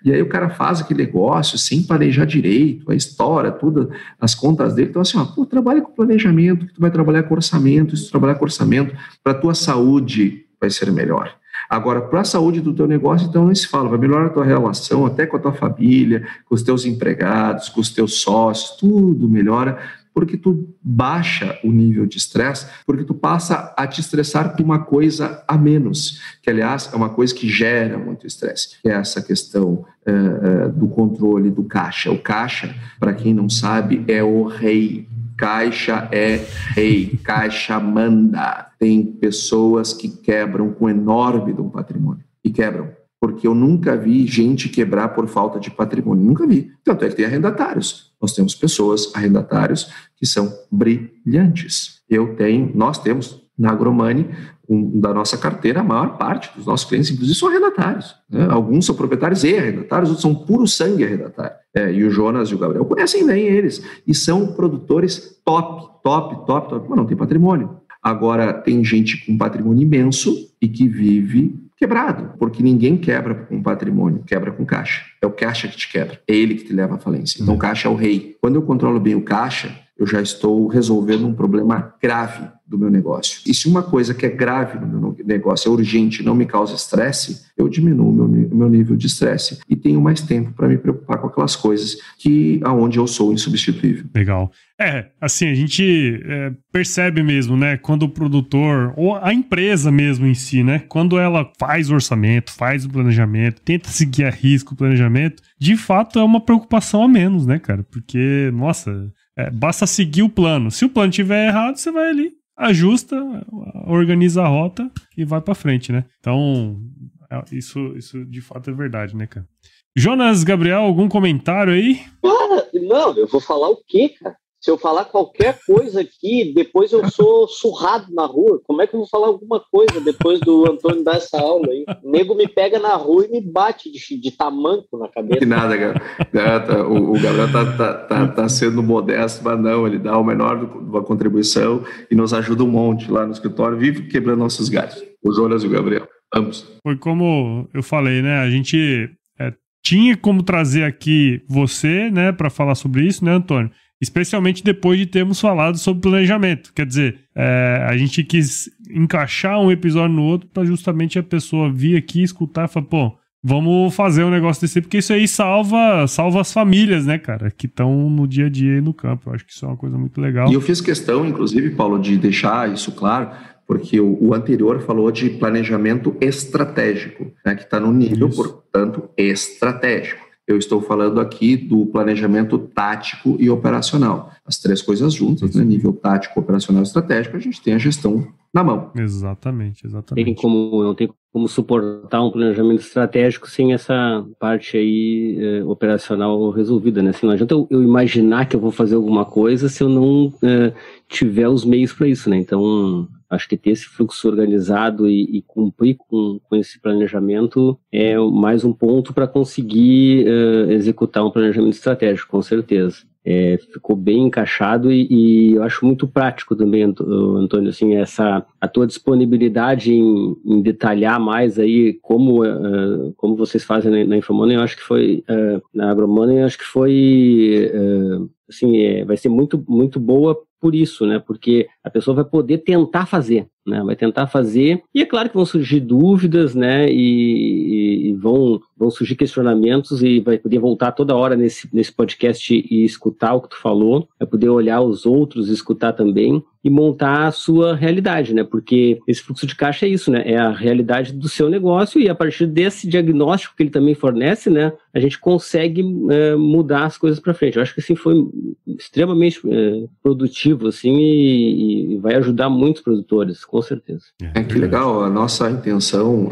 E aí o cara faz aquele negócio sem planejar direito, a história, tudo, as contas dele. Então, assim, ó, pô, trabalha com planejamento, que tu vai trabalhar com orçamento, se tu trabalhar com orçamento, para tua saúde vai ser melhor. Agora, para a saúde do teu negócio, então não se fala, vai melhorar a tua relação até com a tua família, com os teus empregados, com os teus sócios, tudo melhora porque tu baixa o nível de estresse, porque tu passa a te estressar por uma coisa a menos, que aliás é uma coisa que gera muito estresse, que é essa questão uh, uh, do controle do caixa. O caixa, para quem não sabe, é o rei Caixa é rei, caixa manda. Tem pessoas que quebram com enorme um patrimônio. E quebram. Porque eu nunca vi gente quebrar por falta de patrimônio. Nunca vi. Tanto é que tem arrendatários. Nós temos pessoas, arrendatários, que são brilhantes. Eu tenho, nós temos na Agromani, um, da nossa carteira, a maior parte dos nossos clientes, inclusive, são arrendatários. Né? Alguns são proprietários e arrendatários, outros são puro sangue arrendatário. É, e o Jonas e o Gabriel conhecem bem eles. E são produtores top, top, top, top, mas não tem patrimônio. Agora, tem gente com patrimônio imenso e que vive quebrado, porque ninguém quebra com patrimônio, quebra com caixa. É o caixa que te quebra, é ele que te leva à falência. Então, o caixa é o rei. Quando eu controlo bem o caixa, eu já estou resolvendo um problema grave do meu negócio. E se uma coisa que é grave no meu negócio é urgente não me causa estresse, eu diminuo o meu, meu nível de estresse e tenho mais tempo para me preocupar com aquelas coisas que aonde eu sou insubstituível. Legal. É, assim, a gente é, percebe mesmo, né, quando o produtor, ou a empresa mesmo em si, né, quando ela faz o orçamento, faz o planejamento, tenta seguir a risco o planejamento, de fato é uma preocupação a menos, né, cara? Porque, nossa, é, basta seguir o plano. Se o plano estiver errado, você vai ali, ajusta, organiza a rota e vai para frente, né? Então, é, isso, isso de fato é verdade, né, cara? Jonas, Gabriel, algum comentário aí? Não, eu vou falar o quê, cara? Se eu falar qualquer coisa aqui, depois eu sou surrado na rua. Como é que eu vou falar alguma coisa depois do Antônio dar essa aula aí? O nego me pega na rua e me bate de, de tamanco na cabeça. Que nada, cara. Tá, o, o, Gabriel tá, tá, tá, tá, sendo modesto, mas não, ele dá o menor da contribuição e nos ajuda um monte lá no escritório, vive quebrando nossos galhos. O Jonas e o Gabriel, ambos. Foi como eu falei, né? A gente é, tinha como trazer aqui você, né, para falar sobre isso, né, Antônio? Especialmente depois de termos falado sobre planejamento. Quer dizer, é, a gente quis encaixar um episódio no outro para justamente a pessoa vir aqui escutar e falar, pô, vamos fazer um negócio desse, porque isso aí salva, salva as famílias, né, cara, que estão no dia a dia aí no campo. Eu acho que isso é uma coisa muito legal. E eu fiz questão, inclusive, Paulo, de deixar isso claro, porque o, o anterior falou de planejamento estratégico, né, que está no nível, isso. portanto, estratégico. Eu estou falando aqui do planejamento tático e operacional. As três coisas juntas, né? nível tático, operacional e estratégico, a gente tem a gestão na mão. Exatamente, exatamente. Tem como, não tem como suportar um planejamento estratégico sem essa parte aí é, operacional resolvida, né? Assim, não adianta eu, eu, imaginar que eu vou fazer alguma coisa se eu não é, tiver os meios para isso, né? Então, Acho que ter esse fluxo organizado e, e cumprir com, com, esse planejamento é mais um ponto para conseguir uh, executar um planejamento estratégico, com certeza. É, ficou bem encaixado e, e, eu acho muito prático também, Antônio, assim, essa a tua disponibilidade em, em detalhar mais aí como uh, como vocês fazem na, Infomoney, eu acho que foi uh, na Agromoney, eu acho que foi uh, assim, é, vai ser muito muito boa por isso, né? Porque a pessoa vai poder tentar fazer, né? Vai tentar fazer e é claro que vão surgir dúvidas, né? E, e, vão vão surgir questionamentos e vai poder voltar toda hora nesse nesse podcast e escutar o que tu falou, vai poder olhar os outros, escutar também e montar a sua realidade, né? Porque esse fluxo de caixa é isso, né? É a realidade do seu negócio e a partir desse diagnóstico que ele também fornece, né? A gente consegue é, mudar as coisas para frente. Eu acho que assim foi extremamente é, produtivo, assim, e, e, vai ajudar muitos produtores, com certeza. É que legal. A nossa intenção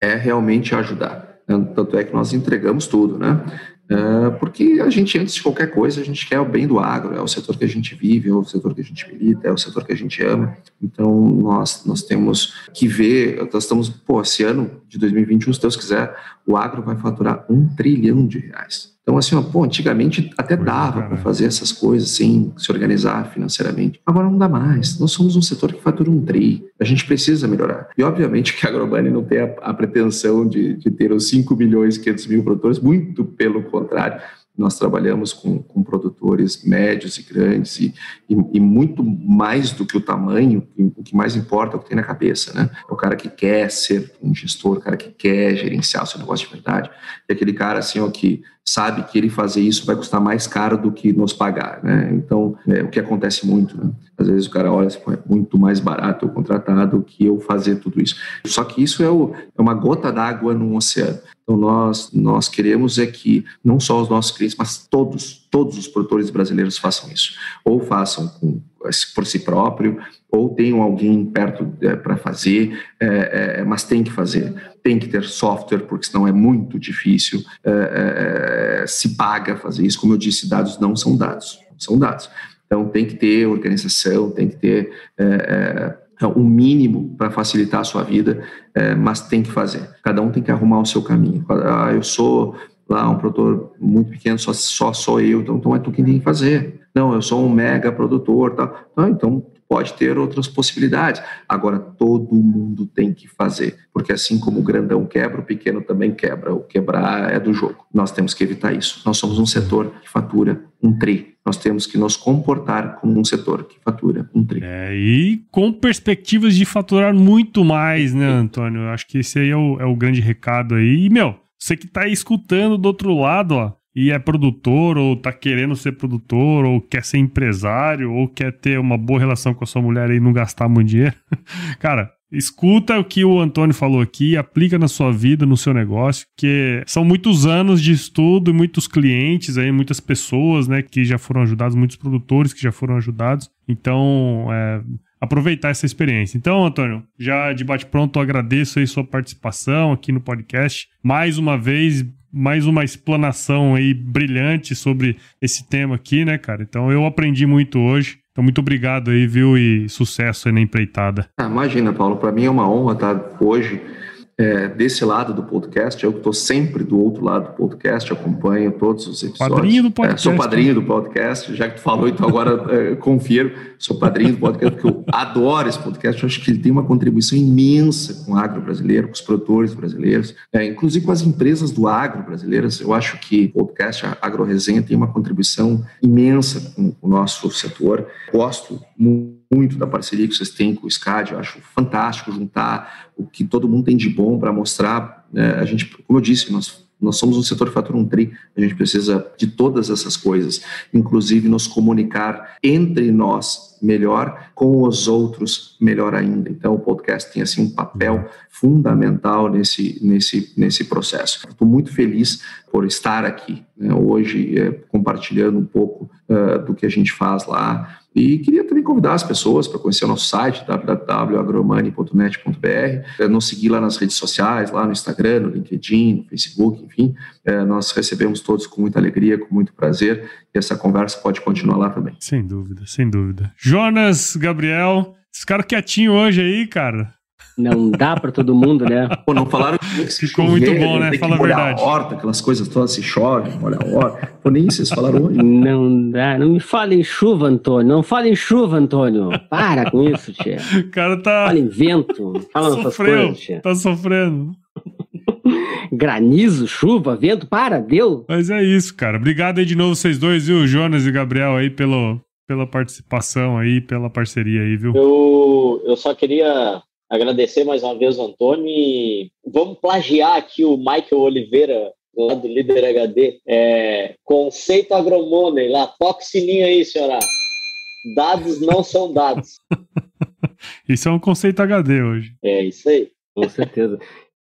é, é realmente ajudar. Tanto é que nós entregamos tudo, né? É, porque a gente, antes de qualquer coisa, a gente quer o bem do agro, é o setor que a gente vive, é o setor que a gente milita, é o setor que a gente ama. Então, nós, nós temos que ver, nós estamos, pô, esse ano de 2021, se Deus quiser, o agro vai faturar um trilhão de reais. Então, assim, ó, pô, antigamente até dava para fazer essas coisas sem se organizar financeiramente. Agora não dá mais. Nós somos um setor que fatura um tri. A gente precisa melhorar. E, obviamente, que a Agrobani não tem a, a pretensão de, de ter os 5 milhões e 500 mil produtores, muito pelo contrário nós trabalhamos com, com produtores médios e grandes e, e, e, muito mais do que o tamanho, o que mais importa é o que tem na cabeça, né? É o cara que quer ser um gestor, o cara que quer gerenciar o seu negócio de verdade. É aquele cara, assim, ó, que sabe que ele fazer isso vai custar mais caro do que nos pagar, né? Então, é o que acontece muito, né? Às vezes o cara olha assim, é muito mais barato eu contratar do que eu fazer tudo isso. Só que isso é, o, é uma gota d'água no oceano. Então, nós, nós queremos é que não só os nossos clientes, mas todos, todos os produtores brasileiros façam isso. Ou façam com, por si próprio, ou tenham alguém perto é, para fazer, é, é, mas tem que fazer. Tem que ter software, porque senão é muito difícil. É, é, se paga fazer isso. Como eu disse, dados não são dados, são dados. Então, tem que ter organização, tem que ter é, um mínimo para facilitar a sua vida, mas tem que fazer. Cada um tem que arrumar o seu caminho. Ah, eu sou lá um produtor muito pequeno, só, só sou eu, então, então é tu quem tem que fazer. Não, eu sou um mega produtor, tá? Ah, então pode ter outras possibilidades. Agora, todo mundo tem que fazer, porque assim como o grandão quebra, o pequeno também quebra. O quebrar é do jogo. Nós temos que evitar isso. Nós somos um setor que fatura um tri. Nós temos que nos comportar como um setor que fatura um tri. É, e com perspectivas de faturar muito mais, né, Antônio? Acho que esse aí é o, é o grande recado aí. E, meu, você que está escutando do outro lado, ó, e é produtor, ou tá querendo ser produtor, ou quer ser empresário, ou quer ter uma boa relação com a sua mulher e não gastar muito dinheiro, <laughs> cara, escuta o que o Antônio falou aqui, aplica na sua vida, no seu negócio, que são muitos anos de estudo e muitos clientes aí, muitas pessoas, né, que já foram ajudados, muitos produtores que já foram ajudados. Então, é, aproveitar essa experiência. Então, Antônio, já de bate pronto, agradeço aí sua participação aqui no podcast. Mais uma vez, mais uma explanação aí brilhante sobre esse tema aqui, né, cara? Então eu aprendi muito hoje. Então, muito obrigado aí, viu? E sucesso aí na empreitada. Ah, imagina, Paulo, para mim é uma honra estar hoje é, desse lado do podcast. Eu que estou sempre do outro lado do podcast, acompanho todos os episódios. Padrinho do podcast. É, sou padrinho do podcast, já que tu falou, então agora <laughs> é, confiro. Sou padrinho do podcast, porque eu adoro esse podcast. Eu acho que ele tem uma contribuição imensa com o agro brasileiro, com os produtores brasileiros, é, inclusive com as empresas do agro brasileiras. Eu acho que o podcast AgroResenha tem uma contribuição imensa com o nosso setor. Gosto muito muito da parceria que vocês têm com o SCAD, eu acho fantástico juntar o que todo mundo tem de bom para mostrar. Né? a gente, como eu disse, nós nós somos um setor que fatura um tri, a gente precisa de todas essas coisas, inclusive nos comunicar entre nós melhor, com os outros melhor ainda. Então, o podcast tem assim um papel fundamental nesse, nesse, nesse processo. Estou muito feliz por estar aqui né, hoje, é, compartilhando um pouco uh, do que a gente faz lá, e queria também convidar as pessoas para conhecer o nosso site, www.agromani.net.br, é, nos seguir lá nas redes sociais, lá no Instagram, no LinkedIn, no Facebook, enfim. É, nós recebemos todos com muita alegria, com muito prazer, e essa conversa pode continuar lá também. Sem dúvida, sem dúvida. Jonas, Gabriel, cara quietinho hoje aí, cara. Não dá para todo mundo, né? Pô, não falaram que Ficou muito bom, né? Fala a verdade. A horta, aquelas coisas todas, se chove, olha a horta. Pô, nem vocês falaram hoje. Não dá, não me fale em chuva, Antônio. Não fale em chuva, Antônio. Para com isso, tia. O cara tá. Fala em vento. Fala Sofreu, coisas, tia. Tá sofrendo. Granizo, chuva, vento, para, deu. Mas é isso, cara. Obrigado aí de novo vocês dois, viu, Jonas e Gabriel aí pelo, pela participação aí, pela parceria aí, viu? Eu, eu só queria agradecer mais uma vez o Antônio e vamos plagiar aqui o Michael Oliveira lá do Líder HD. É, conceito agromoney lá, toque sininho aí, senhora. Dados não são dados. <laughs> isso é um conceito HD hoje. É isso aí. Com certeza.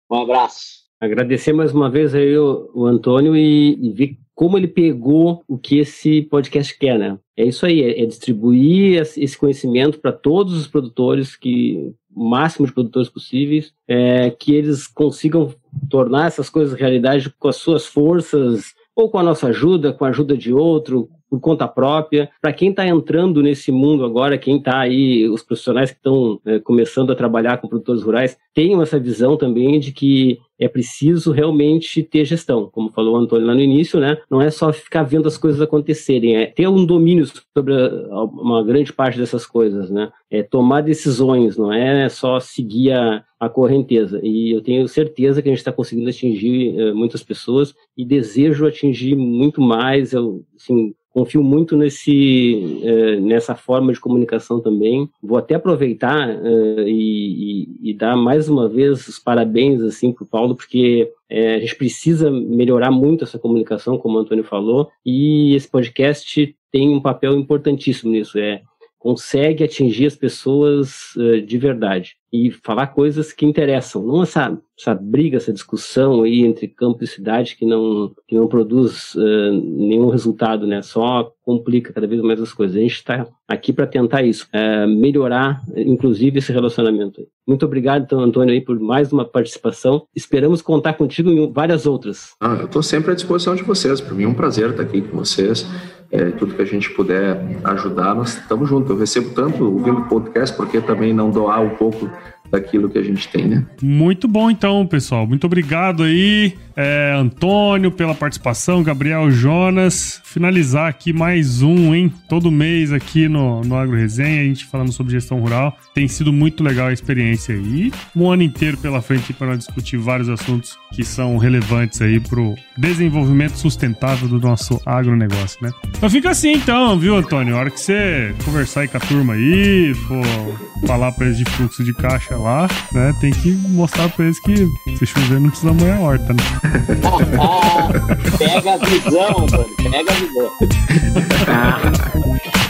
um abraço. Agradecer mais uma vez aí o, o Antônio e, e ver como ele pegou o que esse podcast quer, né? É isso aí, é, é distribuir esse conhecimento para todos os produtores, que o máximo de produtores possíveis, é, que eles consigam tornar essas coisas realidade com as suas forças, ou com a nossa ajuda, com a ajuda de outro, por conta própria. Para quem está entrando nesse mundo agora, quem está aí, os profissionais que estão é, começando a trabalhar com produtores rurais, tenham essa visão também de que é preciso realmente ter gestão, como falou o Antônio lá no início, né? Não é só ficar vendo as coisas acontecerem, é ter um domínio sobre uma grande parte dessas coisas, né? É tomar decisões, não é só seguir a, a correnteza. E eu tenho certeza que a gente está conseguindo atingir uh, muitas pessoas e desejo atingir muito mais. Eu, assim, confio muito nesse, uh, nessa forma de comunicação também. Vou até aproveitar uh, e, e, dar mais uma vez os parabéns assim para o Paulo, porque a gente precisa melhorar muito essa comunicação, como o Antônio falou, e esse podcast tem um papel importantíssimo nisso. É consegue atingir as pessoas uh, de verdade e falar coisas que interessam, não essa, essa briga, essa discussão aí entre campo e cidade que não, que não produz uh, nenhum resultado, né? Só complica cada vez mais as coisas. A gente está aqui para tentar isso, uh, melhorar, inclusive, esse relacionamento. Muito obrigado, então, Antônio, aí, por mais uma participação. Esperamos contar contigo em várias outras. Ah, eu estou sempre à disposição de vocês. Para mim é um prazer estar aqui com vocês é, tudo que a gente puder ajudar, nós estamos juntos. Eu recebo tanto ouvindo podcast, porque também não doar um pouco daquilo que a gente tem, né? Muito bom, então, pessoal. Muito obrigado aí, é, Antônio, pela participação, Gabriel Jonas. Finalizar aqui mais um, hein? Todo mês aqui no, no Agro Resenha, a gente falando sobre gestão rural. Tem sido muito legal a experiência aí. Um ano inteiro pela frente para discutir vários assuntos que são relevantes aí para o desenvolvimento sustentável do nosso agronegócio, né? Então fica assim, então, viu, Antônio? A hora que você conversar aí com a turma aí, for falar para eles de fluxo de caixa lá, né? Tem que mostrar pra eles que se chover não precisa molhar a horta, né? <laughs> pega a visão, mano. Pega a visão.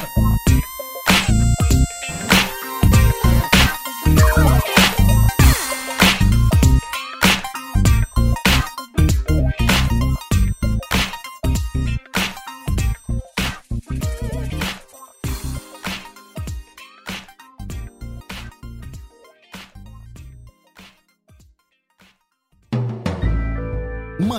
<laughs>